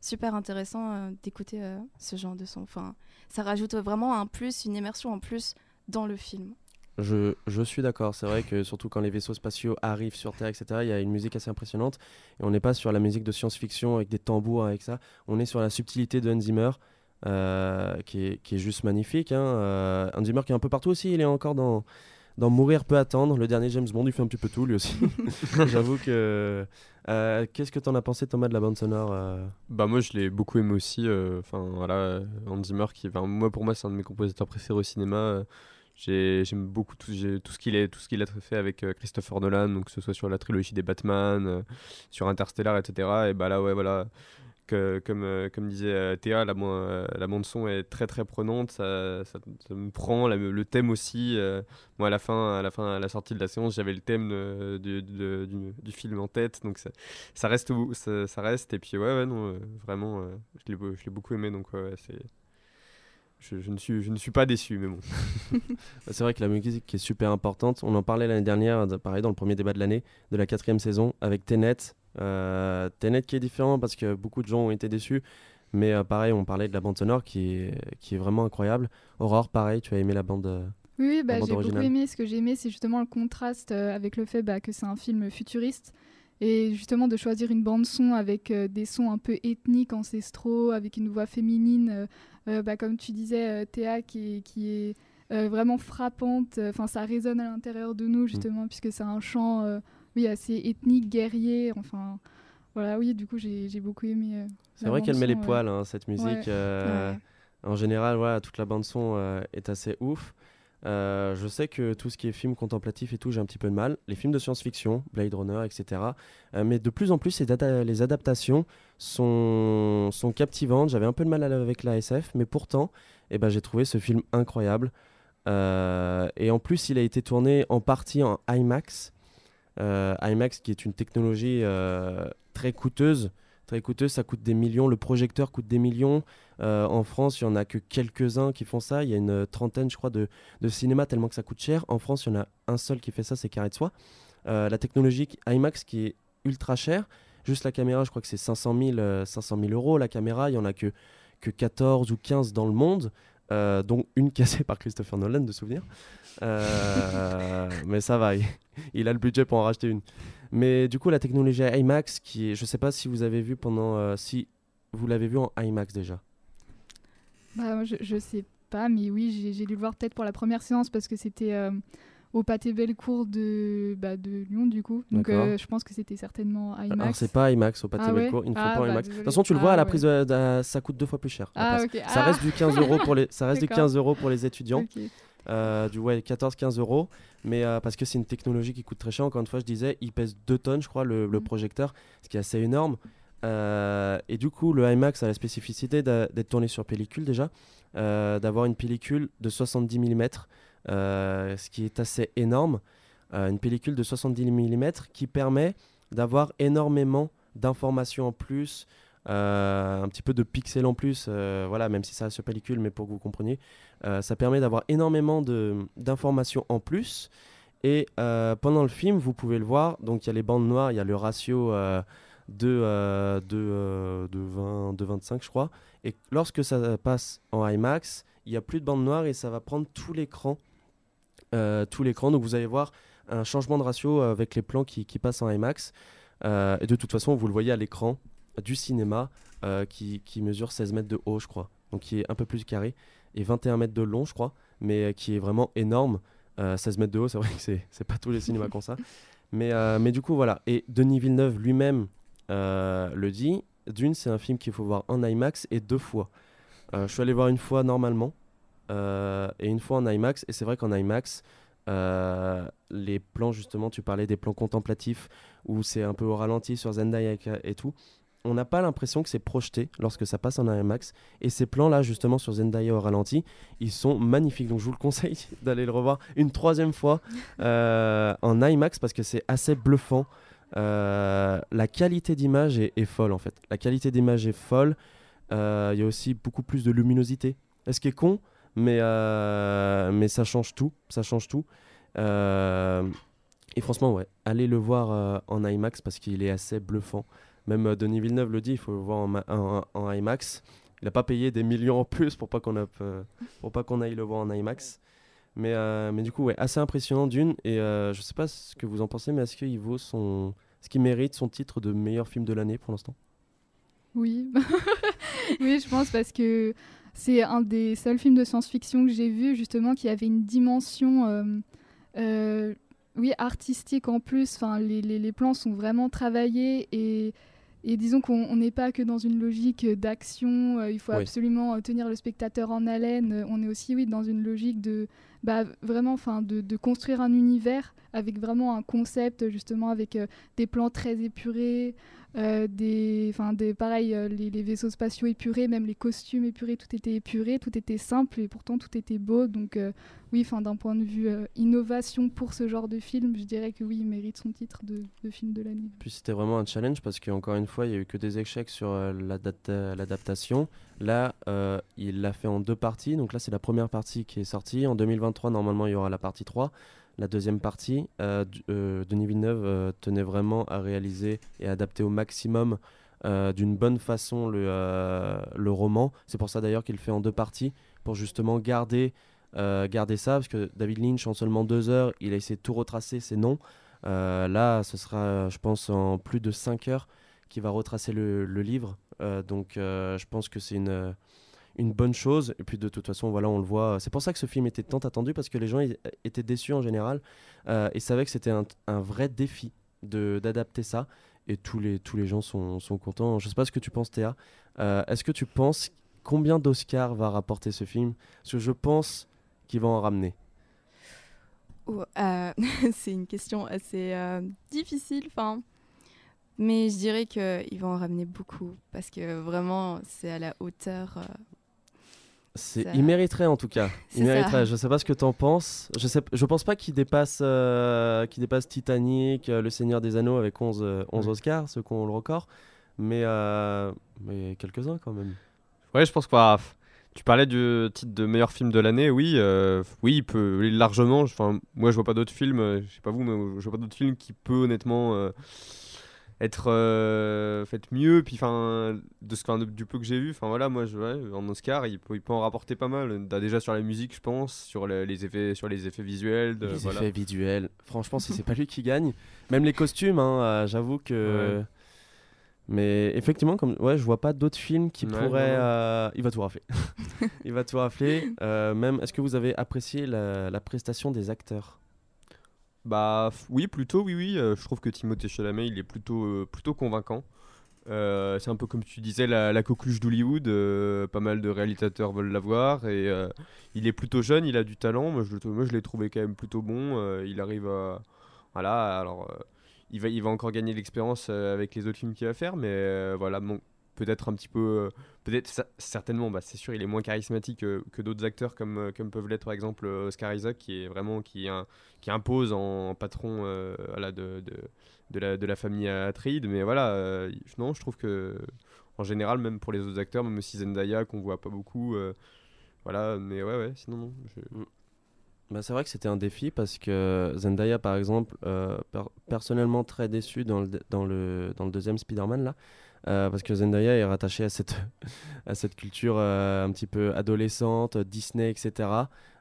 super intéressant euh, d'écouter euh, ce genre de son. Enfin, ça rajoute vraiment un plus, une immersion en plus dans le film. Je, je suis d'accord, c'est vrai que surtout quand les vaisseaux spatiaux arrivent sur Terre, etc., il y a une musique assez impressionnante. Et on n'est pas sur la musique de science-fiction avec des tambours, avec ça. On est sur la subtilité de Hans Zimmer, euh, qui, est, qui est juste magnifique. Hein. Euh, Hans Zimmer qui est un peu partout aussi, il est encore dans, dans Mourir peut attendre. Le dernier James Bond, il fait un petit peu tout lui aussi. [laughs] [laughs] J'avoue que. euh, Qu'est-ce que t'en as pensé, Thomas, de la bande sonore euh? Bah moi je l'ai beaucoup aimé aussi. euh, Enfin voilà, Hans Zimmer qui, moi pour moi c'est un de mes compositeurs préférés au cinéma. J'ai- J'aime beaucoup tout, tout ce qu'il qu'il a fait avec euh, Christopher Nolan, donc que ce soit sur la trilogie des Batman, euh, sur Interstellar, etc. Et bah là ouais voilà, que, comme euh, comme disait Théa, la, la bande son est très très prenante, ça, ça, me prend, le thème aussi. moi à la fin, à la fin, à la sortie de la séance, j'avais le thème de- du, du, film en tête, donc ça, ça reste ça, reste et puis ouais ouais non vraiment euh, je l'ai beaucoup aimé donc c'est je, je ne suis je ne suis pas déçu mais bon [laughs] Bah, C'est vrai que la musique est super importante. On en parlait l'année dernière, de- pareil, dans le premier débat de l'année, de la quatrième saison, avec Tenet. Euh, Tenet qui est différent parce que beaucoup de gens ont été déçus. Mais euh, pareil, on parlait de la bande sonore qui est, qui est vraiment incroyable. Aurore, pareil, tu as aimé la bande. euh, Oui, bah, j'ai beaucoup aimé. Ce que j'ai aimé, c'est justement le contraste euh, avec le fait bah, que c'est un film futuriste. Et justement de choisir une bande son avec euh, des sons un peu ethniques, ancestraux, avec une voix féminine, euh, euh, bah, comme tu disais, Théa, qui est, qui est vraiment frappante. Enfin, ça résonne à l'intérieur de Mm. nous, justement, puisque c'est un chant oui, assez ethnique, guerrier. Enfin, voilà, oui, du coup, j'ai j'ai beaucoup aimé. C'est vrai qu'elle met les bande-son, poils, hein, cette musique. Ouais, ouais. En général, voilà, toute la bande son euh, est assez ouf. Euh, je sais que tout ce qui est film contemplatif et tout, j'ai un petit peu de mal. Les films de science-fiction, Blade Runner, etc. Euh, mais de plus en plus, les, adaptations sont, sont captivantes. J'avais un peu de mal avec la SF, mais pourtant, eh ben, j'ai trouvé ce film incroyable. Euh, et en plus, il a été tourné en partie en IMAX. IMAX qui est une technologie très coûteuse. Très coûteuse, ça coûte des millions. Le projecteur coûte des millions. Euh, en France, il n'y en a que quelques-uns qui font ça. Il y a une trentaine, je crois, de, de cinémas tellement que ça coûte cher. En France, il y en a un seul qui fait ça, c'est Carré de Soie. Euh, la technologie IMAX qui est ultra chère. Juste la caméra, je crois que c'est 500 000, euh, 500 000 euros. La caméra, il n'y en a que, que 14 ou 15 dans le monde. euh, dont une cassée par Christopher Nolan de souvenir. Euh, [laughs] mais ça va, il, il a le budget pour en racheter une. Mais du coup, la technologie IMAX, qui est, je sais pas si vous avez vu pendant, euh, si vous l'avez vu en IMAX déjà. Bah, je, je sais pas, mais oui, j'ai dû le voir peut-être pour la première séance parce que c'était euh, au Pâté Bellecour de, bah, de Lyon, du coup. Donc euh, je pense que c'était certainement IMAX. Alors c'est pas IMAX au Pâté Ah ouais? Bellecour, ils ne font Ah, pas bah, IMAX. De toute façon, tu le vois Ah, à la ouais. prise, de, de- ça coûte deux fois plus cher. la Ah, place. ok. Ça Ah. reste du 15 euros pour les, ça reste du D'accord. 15 euros pour les étudiants. Ok. Euh, du ouais 14-15 euros, mais euh, parce que c'est une technologie qui coûte très cher. Encore une fois, je disais, il pèse 2 tonnes, je crois, le, Mm. le projecteur, ce qui est assez énorme. Euh, et du coup, le IMAX a la spécificité d'être tourné sur pellicule déjà, d'avoir une pellicule de 70 mm, ce qui est assez énorme. Une pellicule de 70 mm qui permet d'avoir énormément d'informations en plus, un petit peu de pixels en plus, euh, voilà, même si ça reste pellicule, mais pour que vous compreniez, euh, ça permet d'avoir énormément d'informations en plus. Et euh, pendant le film, vous pouvez le voir, donc il y a les bandes noires, il y a le ratio euh, de, euh, de, euh, de, 20, de 25, je crois. Et lorsque ça passe en IMAX, il n'y a plus de bandes noires et ça va prendre tout l'écran. euh, tout l'écran, donc vous allez voir un changement de ratio avec les plans qui, qui passent en IMAX. Euh, et de toute façon, vous le voyez à l'écran du cinéma euh, qui, qui mesure 16 mètres de haut, je crois. Donc qui est un peu plus carré et 21 mètres de long, je crois, mais euh, qui est vraiment énorme. Euh, 16 mètres de haut, [laughs] c'est vrai que c'est pas tous les cinémas ont ça. Mais, euh, mais du coup, voilà. Et Denis Villeneuve lui-même le dit. D'une, c'est un film qu'il faut voir en IMAX et deux fois. Je suis allé voir une fois normalement et une fois en IMAX. Et c'est vrai qu'en IMAX, les plans, justement, tu parlais des plans contemplatifs où c'est un peu au ralenti sur Zendaya et tout. On n'a pas l'impression que c'est projeté lorsque ça passe en IMAX. Et ces plans-là, justement, sur Zendaya au ralenti, ils sont magnifiques. Donc je vous le conseille [laughs] d'aller le revoir une troisième fois [laughs] euh, en IMAX parce que c'est assez bluffant. Euh, la qualité d'image est, est folle en fait. La qualité d'image est folle. Euh, Il y a aussi beaucoup plus de luminosité. Ce qui est con, mais, mais ça change tout. Ça change tout. Et franchement, ouais, allez le voir en IMAX parce qu'il est assez bluffant. Même euh, Denis Villeneuve le dit, il faut le voir en, ma- en- en IMAX. Il n'a pas payé des millions en plus pour pas qu'on euh, aille le voir en IMAX. Mais, euh, mais du coup, ouais, assez impressionnant d'une. Et je sais pas ce que vous en pensez, mais est-ce qu'il vaut son. Est-ce qu'il mérite son titre de meilleur film de l'année pour l'instant? Oui. [laughs] oui, je pense parce que c'est un des seuls films de science-fiction que j'ai vu justement qui avait une dimension oui, artistique en plus. Les, les plans sont vraiment travaillés et, et disons qu'on n'est pas que dans une logique d'action. euh, il faut Oui. absolument euh, tenir le spectateur en haleine. Euh, On est aussi oui, dans une logique de bah, vraiment enfin de, de construire un univers avec vraiment un concept justement avec euh, des plans très épurés. Euh, des, des, pareil, euh, les, les vaisseaux spatiaux épurés, même les costumes épurés, tout était épuré, tout était simple et pourtant tout était beau. Donc euh, oui, d'un point de vue euh, innovation pour ce genre de film, je dirais que oui, il mérite son titre de, de film de l'année. Puis c'était vraiment un challenge parce qu'encore une fois, il y a eu que des échecs sur l'adapta- l'adaptation. Là, il l'a fait en deux parties. Donc là, c'est la première partie qui est sortie. En 2023, normalement, il y aura la partie 3. La deuxième partie, euh, euh, Denis Villeneuve euh, tenait vraiment à réaliser et adapter au maximum d'une bonne façon le, roman. C'est pour ça d'ailleurs qu'il fait en deux parties, pour justement garder, garder ça, parce que David Lynch, en seulement deux heures, il a essayé de tout retracer, non. Euh, là, ce sera, je pense, en plus de 5 heures qui va retracer le, livre. Donc, je pense que c'est une, une bonne chose. Et puis, de toute façon, voilà, on le voit. C'est pour ça que ce film était tant attendu parce que les gens i- étaient déçus en général euh, et savaient que c'était un, vrai défi d'adapter ça. Et tous les, tous les gens sont, sont contents. Je sais pas ce que tu penses, Théa. Euh, Est-ce que tu penses combien d'Oscars va rapporter ce film? Parce que je pense qu'il va en ramener. Euh, [laughs] c'est une question assez euh, difficile, enfin. Mais je dirais qu'ils vont en ramener beaucoup parce que vraiment, c'est à la hauteur. C'est, il mériterait en tout cas. [laughs] Il mériterait. Je sais pas ce que t'en penses. Je sais, je pense pas qu'il dépasse, euh, qu'il dépasse Titanic, euh, Le Seigneur des Anneaux avec 11, euh, 11 Oscars, ceux qui ont le record. Mais, euh, mais quelques-uns quand même. Ouais, je pense que bah, tu parlais du titre de meilleur film de l'année. Oui, euh, oui, il peut largement. Enfin, moi, je vois pas d'autres films. Je sais pas vous, mais je vois pas d'autres films qui peut honnêtement euh, être euh, fait mieux. Puis, enfin, de ce, de- du peu que j'ai vu, enfin voilà, moi, je, ouais, en Oscar, il peut, il peut en rapporter pas mal. Bah, Déjà sur la musique, je pense, sur les, les effets, sur les effets visuels. De, les voilà. effets visuels. Franchement, si c'est pas lui qui gagne, même les costumes, hein, euh, j'avoue que. Ouais. Mais effectivement, comme ouais, je vois pas d'autres films qui Ouais, pourraient. euh, Il va tout rafler. [laughs] il va tout rafler. Euh, même, est-ce que vous avez apprécié la, la prestation des acteurs? Bah oui, plutôt, oui, oui. euh, je trouve que Timothée Chalamet, il est plutôt, euh, plutôt convaincant. Euh, c'est un peu comme tu disais, la, la coqueluche d'Hollywood. pas mal de réalisateurs veulent l'avoir. Et il est plutôt jeune, il a du talent. Moi, je, moi, je l'ai trouvé quand même plutôt bon. il arrive à. Voilà, alors. il, va, il va encore gagner l'expérience avec les autres films qu'il va faire. Mais voilà, bon, peut-être un petit peu. Certainement, bah, c'est sûr, il est moins charismatique euh, que d'autres acteurs comme, euh, comme peuvent l'être, par exemple, euh, Oscar Isaac, qui est vraiment. qui, impose en patron de, la, famille Atreides. Mais voilà, non, je trouve que en général, même pour les autres acteurs, même aussi Zendaya, qu'on voit pas beaucoup, voilà, mais ouais, ouais, sinon, non. je- Bah, c'est vrai que c'était un défi parce que Zendaya, par exemple, per- personnellement très déçu dans le, dans le deuxième Spider-Man, là, euh, parce que Zendaya est rattachée à cette, [laughs] à cette culture euh, un petit peu adolescente, Disney, etc.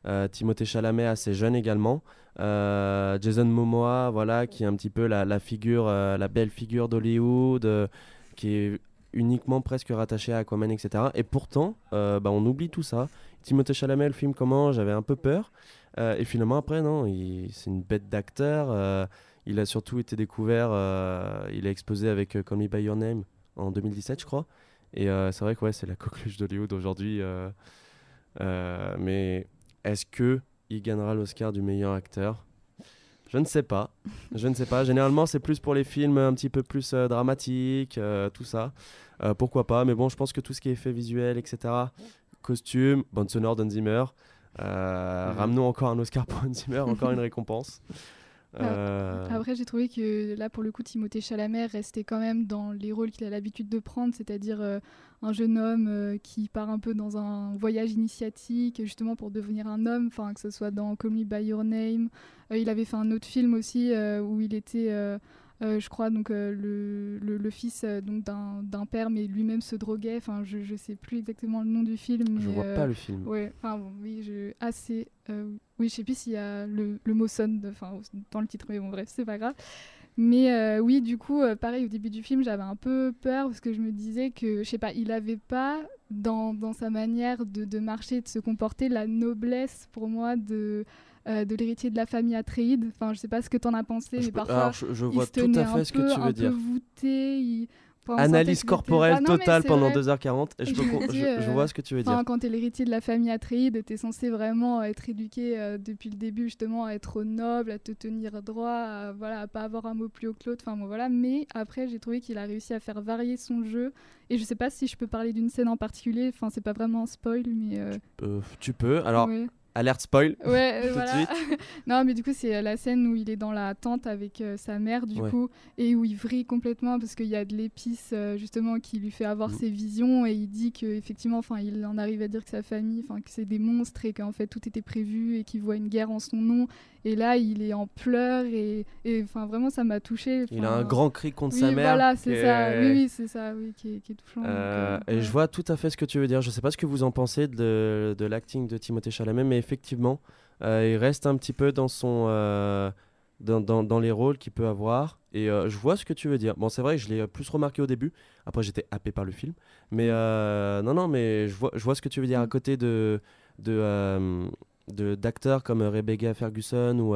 Euh, Timothée Chalamet, assez jeune également. Jason Momoa, voilà, qui est un petit peu la, figure, la belle figure d'Hollywood, qui est uniquement presque rattaché à Aquaman, etc. Et pourtant, bah, on oublie tout ça. Timothée Chalamet, le film comment? J'avais un peu peur. Et finalement, après, non, c'est une bête d'acteur. il a surtout été découvert, il a exposé avec Call Me By Your Name en 2017, je crois. Et euh, c'est vrai que ouais, c'est la [laughs] coqueluche d'Hollywood aujourd'hui. euh, euh, mais est-ce que il gagnera l'Oscar du meilleur acteur? Je ne sais pas. Je ne sais pas. Généralement, c'est plus pour les films un petit peu plus euh, dramatiques, euh, tout ça. Euh, pourquoi pas Mais bon, je pense que tout ce qui est effet visuel, etc., costume, bande sonore d'Hans Zimmer. Mhm. Ramenons encore un Oscar pour Hans Zimmer, encore une récompense. [laughs] Euh, Après, j'ai trouvé que là, pour le coup, Timothée Chalamet restait quand même dans les rôles qu'il a l'habitude de prendre, c'est-à-dire euh, un jeune homme euh, qui part un peu dans un voyage initiatique, justement pour devenir un homme, enfin que ce soit dans Call Me by Your Name. Il avait fait un autre film aussi où il était euh, je crois, donc euh, le, le, le fils euh, donc d'un père, mais lui-même se droguait. Enfin, je, je sais plus exactement le nom du film. Je mais, vois euh, pas le film. Ouais, enfin bon, oui, je assez. oui, je sais plus s'il y a le, le mot sonne enfin, dans le titre, mais bon, bref, c'est pas grave. Mais oui, du coup, pareil, au début du film, j'avais un peu peur parce que je me disais que, je sais pas, il avait pas dans, dans sa manière de, de marcher, de se comporter, la noblesse pour moi de, euh, de l'héritier de la famille Atréide. Enfin, je sais pas ce que t'en as pensé, Je mais parfois, alors, je- je il vois se tout à fait ce que peu- tu veux dire. voûté, il- Analyse corporelle Ah non, totale pendant vrai. 2h40 et je, peux me [laughs] con- dis, je- je euh, vois ce que tu veux enfin, dire. Quand t'es l'héritier de la famille Atréide, t'es censé vraiment être éduqué euh, depuis le début justement à être noble, à te tenir droit, à, voilà, à pas avoir un mot plus haut que l'autre. Enfin bon, voilà. Mais après, j'ai trouvé qu'il a réussi à faire varier son jeu. Et je sais pas si je peux parler d'une scène en particulier. Enfin, c'est pas vraiment un spoil, mais. euh, tu peux. Alors, Ouais. Alerte spoil. Ouais, euh, [laughs] voilà. suite. [laughs] non, mais du coup, c'est euh, la scène où il est dans la tente avec euh, sa mère, du Ouais. coup, et où il vrille complètement parce qu'il y a de l'épice, euh, justement, qui lui fait avoir Mm. ses visions, et il dit que effectivement, enfin, il en arrive à dire que sa famille, enfin, que c'est des monstres et qu'en fait tout était prévu et qu'il voit une guerre en son nom. Et là, il est en pleurs et, enfin, vraiment, ça m'a touché. Il a un grand cri contre oui, sa mère. Voilà, c'est ça. Oui, oui, c'est ça, oui, qui est, qui est touchant. donc, et ouais. je vois tout à fait ce que tu veux dire. Je sais pas ce que vous en pensez de, de l'acting de Timothée Chalamet, mais effectivement, euh, il reste un petit peu dans son euh, dans, dans- dans les rôles qu'il peut avoir. Et euh, je vois ce que tu veux dire. Bon, c'est vrai que je l'ai plus remarqué au début. Après, j'étais happé par le film. Mais euh, non, non, mais je vois, je vois ce que tu veux dire à côté de de euh, de- d'acteurs comme Rebecca Ferguson ou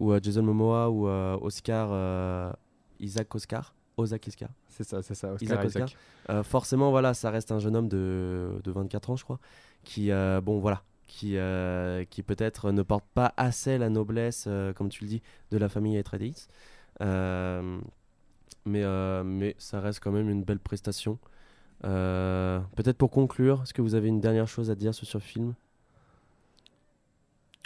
ou Jason Momoa ou Oscar Isaac Oscar. Oscar Iscar. C'est ça, c'est ça, Oscar Isaac. Oscar. Forcément, voilà, ça reste un jeune homme de, de 24 ans, je crois, qui, bon, voilà, qui, euh, qui peut-être ne porte pas assez la noblesse, euh, comme tu le dis, de la famille Atreides. Euh, mais, euh, mais ça reste quand même une belle prestation. Peut-être pour conclure, est-ce que vous avez une dernière chose à dire sur ce film?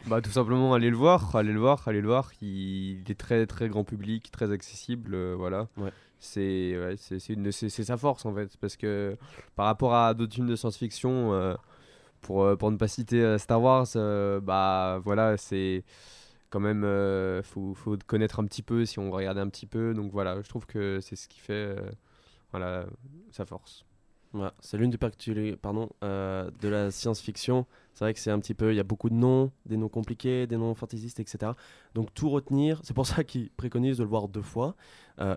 Bah tout simplement allez le voir, allez le voir, allez le voir. Il, il est très très grand public, très accessible, euh, voilà. Ouais. C'est ouais, c'est sa force en fait, parce que par rapport à d'autres films de science-fiction, euh, pour euh, pour ne pas citer euh, Star Wars, euh, bah voilà c'est quand même faut faut connaître un petit peu si on regarde un petit peu. Donc voilà, je trouve que c'est ce qui fait voilà sa force. Voilà, c'est l'une des particularités pardon, de la science-fiction. C'est vrai que c'est un petit peu, il y a beaucoup de noms, des noms compliqués, des noms fantaisistes, etc. Donc tout retenir, c'est pour ça qu'ils préconisent de le voir deux fois,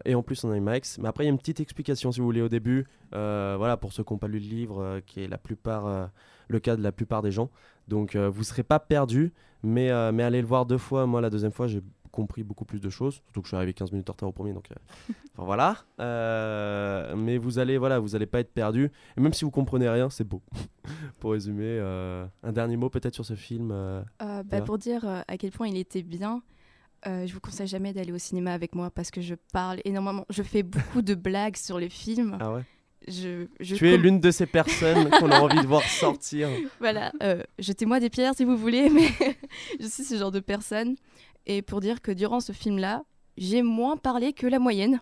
et en plus en IMAX. Mais après, il y a une petite explication, si vous voulez, au début, voilà, pour ceux qui n'ont pas lu le livre, qui est la plupart, le cas de la plupart des gens. Donc euh, vous ne serez pas perdu, mais, euh, mais allez le voir deux fois. Moi, la deuxième fois, j'ai compris beaucoup plus de choses, surtout que je suis arrivé 15 minutes en retard au premier, donc euh, [laughs] enfin, voilà. Euh, mais vous allez, voilà, vous allez pas être perdu, et même si vous comprenez rien, c'est beau. [laughs] pour résumer, euh, un dernier mot peut-être sur ce film. euh, Euh, bah, pour dire euh, à quel point il était bien, euh, je vous conseille jamais d'aller au cinéma avec moi parce que je parle énormément. Je fais beaucoup de blagues sur le film. Ah ouais? Je, je Tu es com- l'une de ces personnes [laughs] qu'on a envie de voir sortir. Voilà, euh, jetez-moi des pierres si vous voulez, [laughs] mais je suis ce genre de personne. Et pour dire que durant ce film-là, j'ai moins parlé que la moyenne.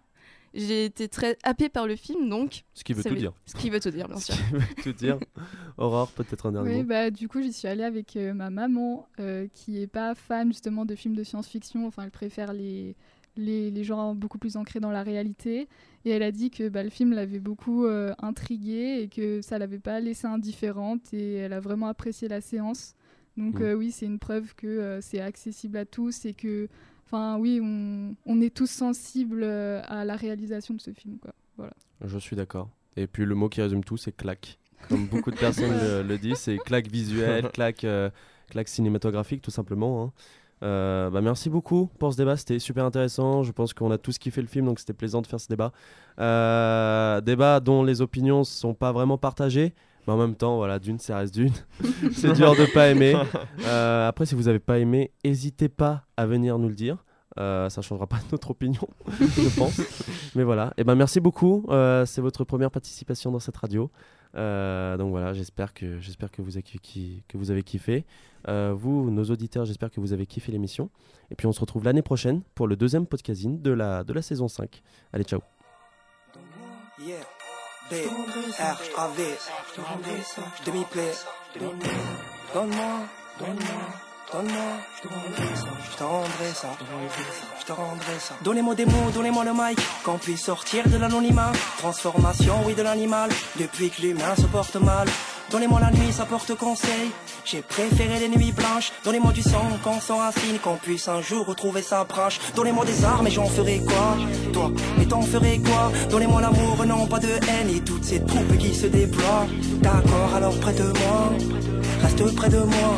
J'ai été très happée par le film, donc. Ce qui veut tout veut- dire. Ce qui veut tout dire, bien [laughs] sûr. Ce qui veut tout dire. Aurore, peut-être un dernier Oui, mot. bah, du coup, j'y suis allée avec euh, ma maman, euh, qui est pas fan justement de films de science-fiction. Enfin, elle préfère les, les, les genres beaucoup plus ancrés dans la réalité. Et elle a dit que bah, le film l'avait beaucoup euh, intriguée et que ça l'avait pas laissée indifférente. Et elle a vraiment apprécié la séance. Donc, Mm. euh, oui, c'est une preuve que euh, c'est accessible à tous et que, enfin, oui, on, on est tous sensibles euh, à la réalisation de ce film. Quoi. Voilà. Je suis d'accord. Et puis le mot qui résume tout, c'est claque. Comme [laughs] beaucoup de personnes le, le disent, c'est claque visuelle, [laughs] claque, claque cinématographique, tout simplement. hein. Euh, bah, merci beaucoup pour ce débat, c'était super intéressant. Je pense qu'on a tous kiffé le film, donc c'était plaisant de faire ce débat. Euh, débat dont les opinions sont pas vraiment partagées, mais en même temps, voilà, d'une, ça reste d'une. [laughs] c'est dur de pas aimer. Euh, après, si vous avez pas aimé, n'hésitez pas à venir nous le dire. Euh, ça changera pas [laughs] notre opinion, je pense. [laughs] Mais voilà. Et ben merci beaucoup. Euh, c'est votre première participation dans cette radio. Euh, donc voilà, j'espère que j'espère que vous avez kiffé. Euh, vous, nos auditeurs, j'espère que vous avez kiffé l'émission. Et puis on se retrouve l'année prochaine pour le deuxième podcasting de la de la saison 5. Allez, ciao. Donne-moi, je te rendrai ça, je te rendrai ça, je te rendrai ça. Donnez-moi des mots, donnez-moi le mic, qu'on puisse sortir de l'anonymat. Transformation, oui, de l'animal, depuis que l'humain se porte mal. Donnez-moi la nuit, ça porte conseil. J'ai préféré les nuits blanches. Donnez-moi du sang, qu'on s'enracine, qu'on puisse un jour retrouver sa branche. Donnez-moi des armes et j'en ferai quoi? Toi, et t'en ferais quoi? Donnez-moi l'amour, non pas de haine et toutes ces troupes qui se déploient. D'accord, alors près-de-moi, reste près de moi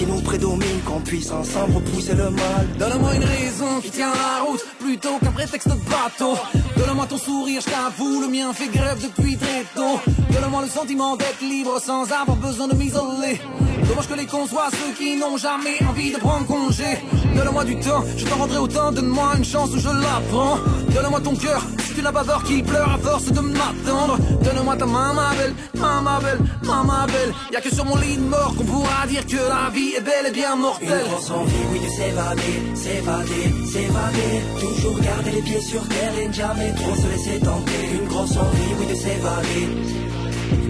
qui nous prédomine, qu'on puisse ensemble repousser le mal. Donne-moi une raison qui tient la route plutôt qu'un prétexte de bateau. Donne-moi ton sourire, je t'avoue, le mien fait grève depuis très tôt. Donne-moi le sentiment d'être libre sans avoir besoin de m'isoler. Dommage que les cons ceux qui n'ont jamais envie de prendre congé. Donne-moi du temps, je t'en rendrai autant. Donne-moi une chance où je la prends. Donne-moi ton cœur, tu n'as pas peur qu'il pleure à force de m'attendre. Donne-moi ta main, ma belle, ma, ma belle, ma, ma belle. Y'a que sur mon lit de mort qu'on pourra dire que la vie est belle et bien mortelle. Une grosse envie, oui, de s'évader, s'évader, s'évader. Toujours garder les pieds sur terre et ne jamais trop se laisser tenter. Une grosse envie, oui, de s'évader.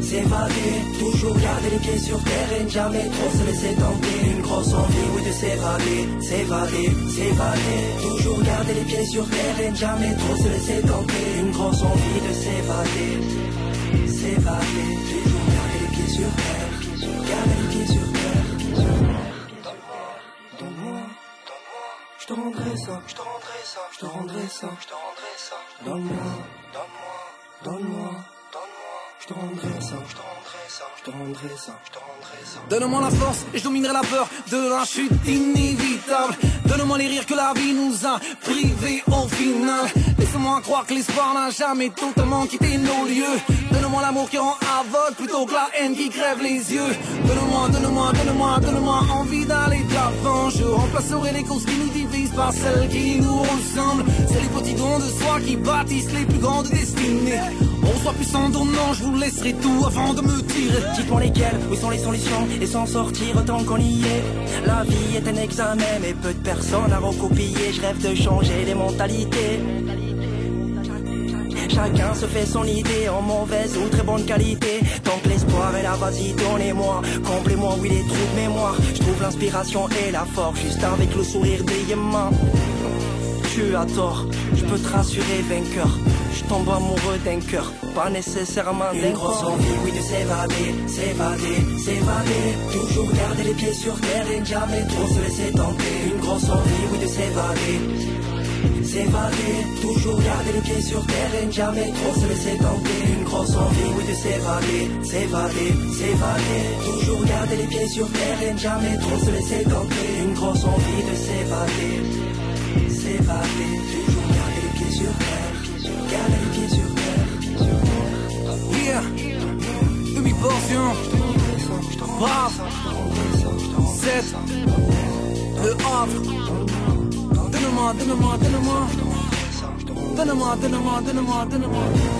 S'évader, toujours garder les pieds sur terre et ne jamais trop se laisser tenter. Une grosse envie, oui, de s'évader, s'évader, s'évader. Toujours garder les pieds sur terre et ne jamais trop se laisser tenter. Une grosse envie de s'évader, s'évader. Toujours garder les pieds sur terre, garder les pieds sur terre. Donne-moi, je te rendrai ça, je te rendrai ça, je te rendrai ça, je te rendrai ça. Donne-moi, donne-moi, donne-moi, donne-moi, Donne-moi la force et je dominerai la peur de la chute inévitable. Donne-moi les rires que la vie nous a privés au final. Laisse-moi croire que l'espoir n'a jamais totalement quitté nos lieux. Donne-moi l'amour qui rend aveugle plutôt que la haine qui crève les yeux. Donne-moi, donne-moi, donne-moi, donne-moi envie d'aller de l'avant. Je remplacerai les causes qui nous divisent par celles qui nous ressemblent. C'est les petits dons de soi qui bâtissent les plus grandes destinées. On soit puissant donnant, je vous laisserai tout avant de me tirer. Dites-moi lesquelles, où sont les solutions et s'en sortir tant qu'on y est. La vie est un examen, mais peu de personnes à recopier. Je rêve de changer les mentalités. Chacun se fait son idée en mauvaise ou très bonne qualité. Tant que l'espoir est là, vas-y, donnez-moi. Comblez-moi, oui, les trous de mémoire. Je trouve l'inspiration et la force juste avec le sourire des mains. Tu as tort, je peux te rassurer, vainqueur. Tombe amoureux d'un cœur, pas nécessairement d'un Une grosse envie, oui, de s'évader, s'évader, s'évader. Toujours garder les pieds sur terre et jamais trop se laisser tenter. Une grosse envie, oui, de s'évader. S'évader, toujours garder les pieds sur terre et jamais trop se laisser tenter. Une grosse envie, oui, de s'évader, s'évader, s'évader. Toujours garder les pieds sur terre et jamais trop se laisser tenter. Une grosse envie de s'évader, s'évader. Toujours garder les pieds sur terre, garder les sur terre. Yeah, demi portion. Brave, 7, le Havre. Donne-moi, donne-moi, donne-moi. Donne-moi, donne-moi, donne-moi, donne-moi.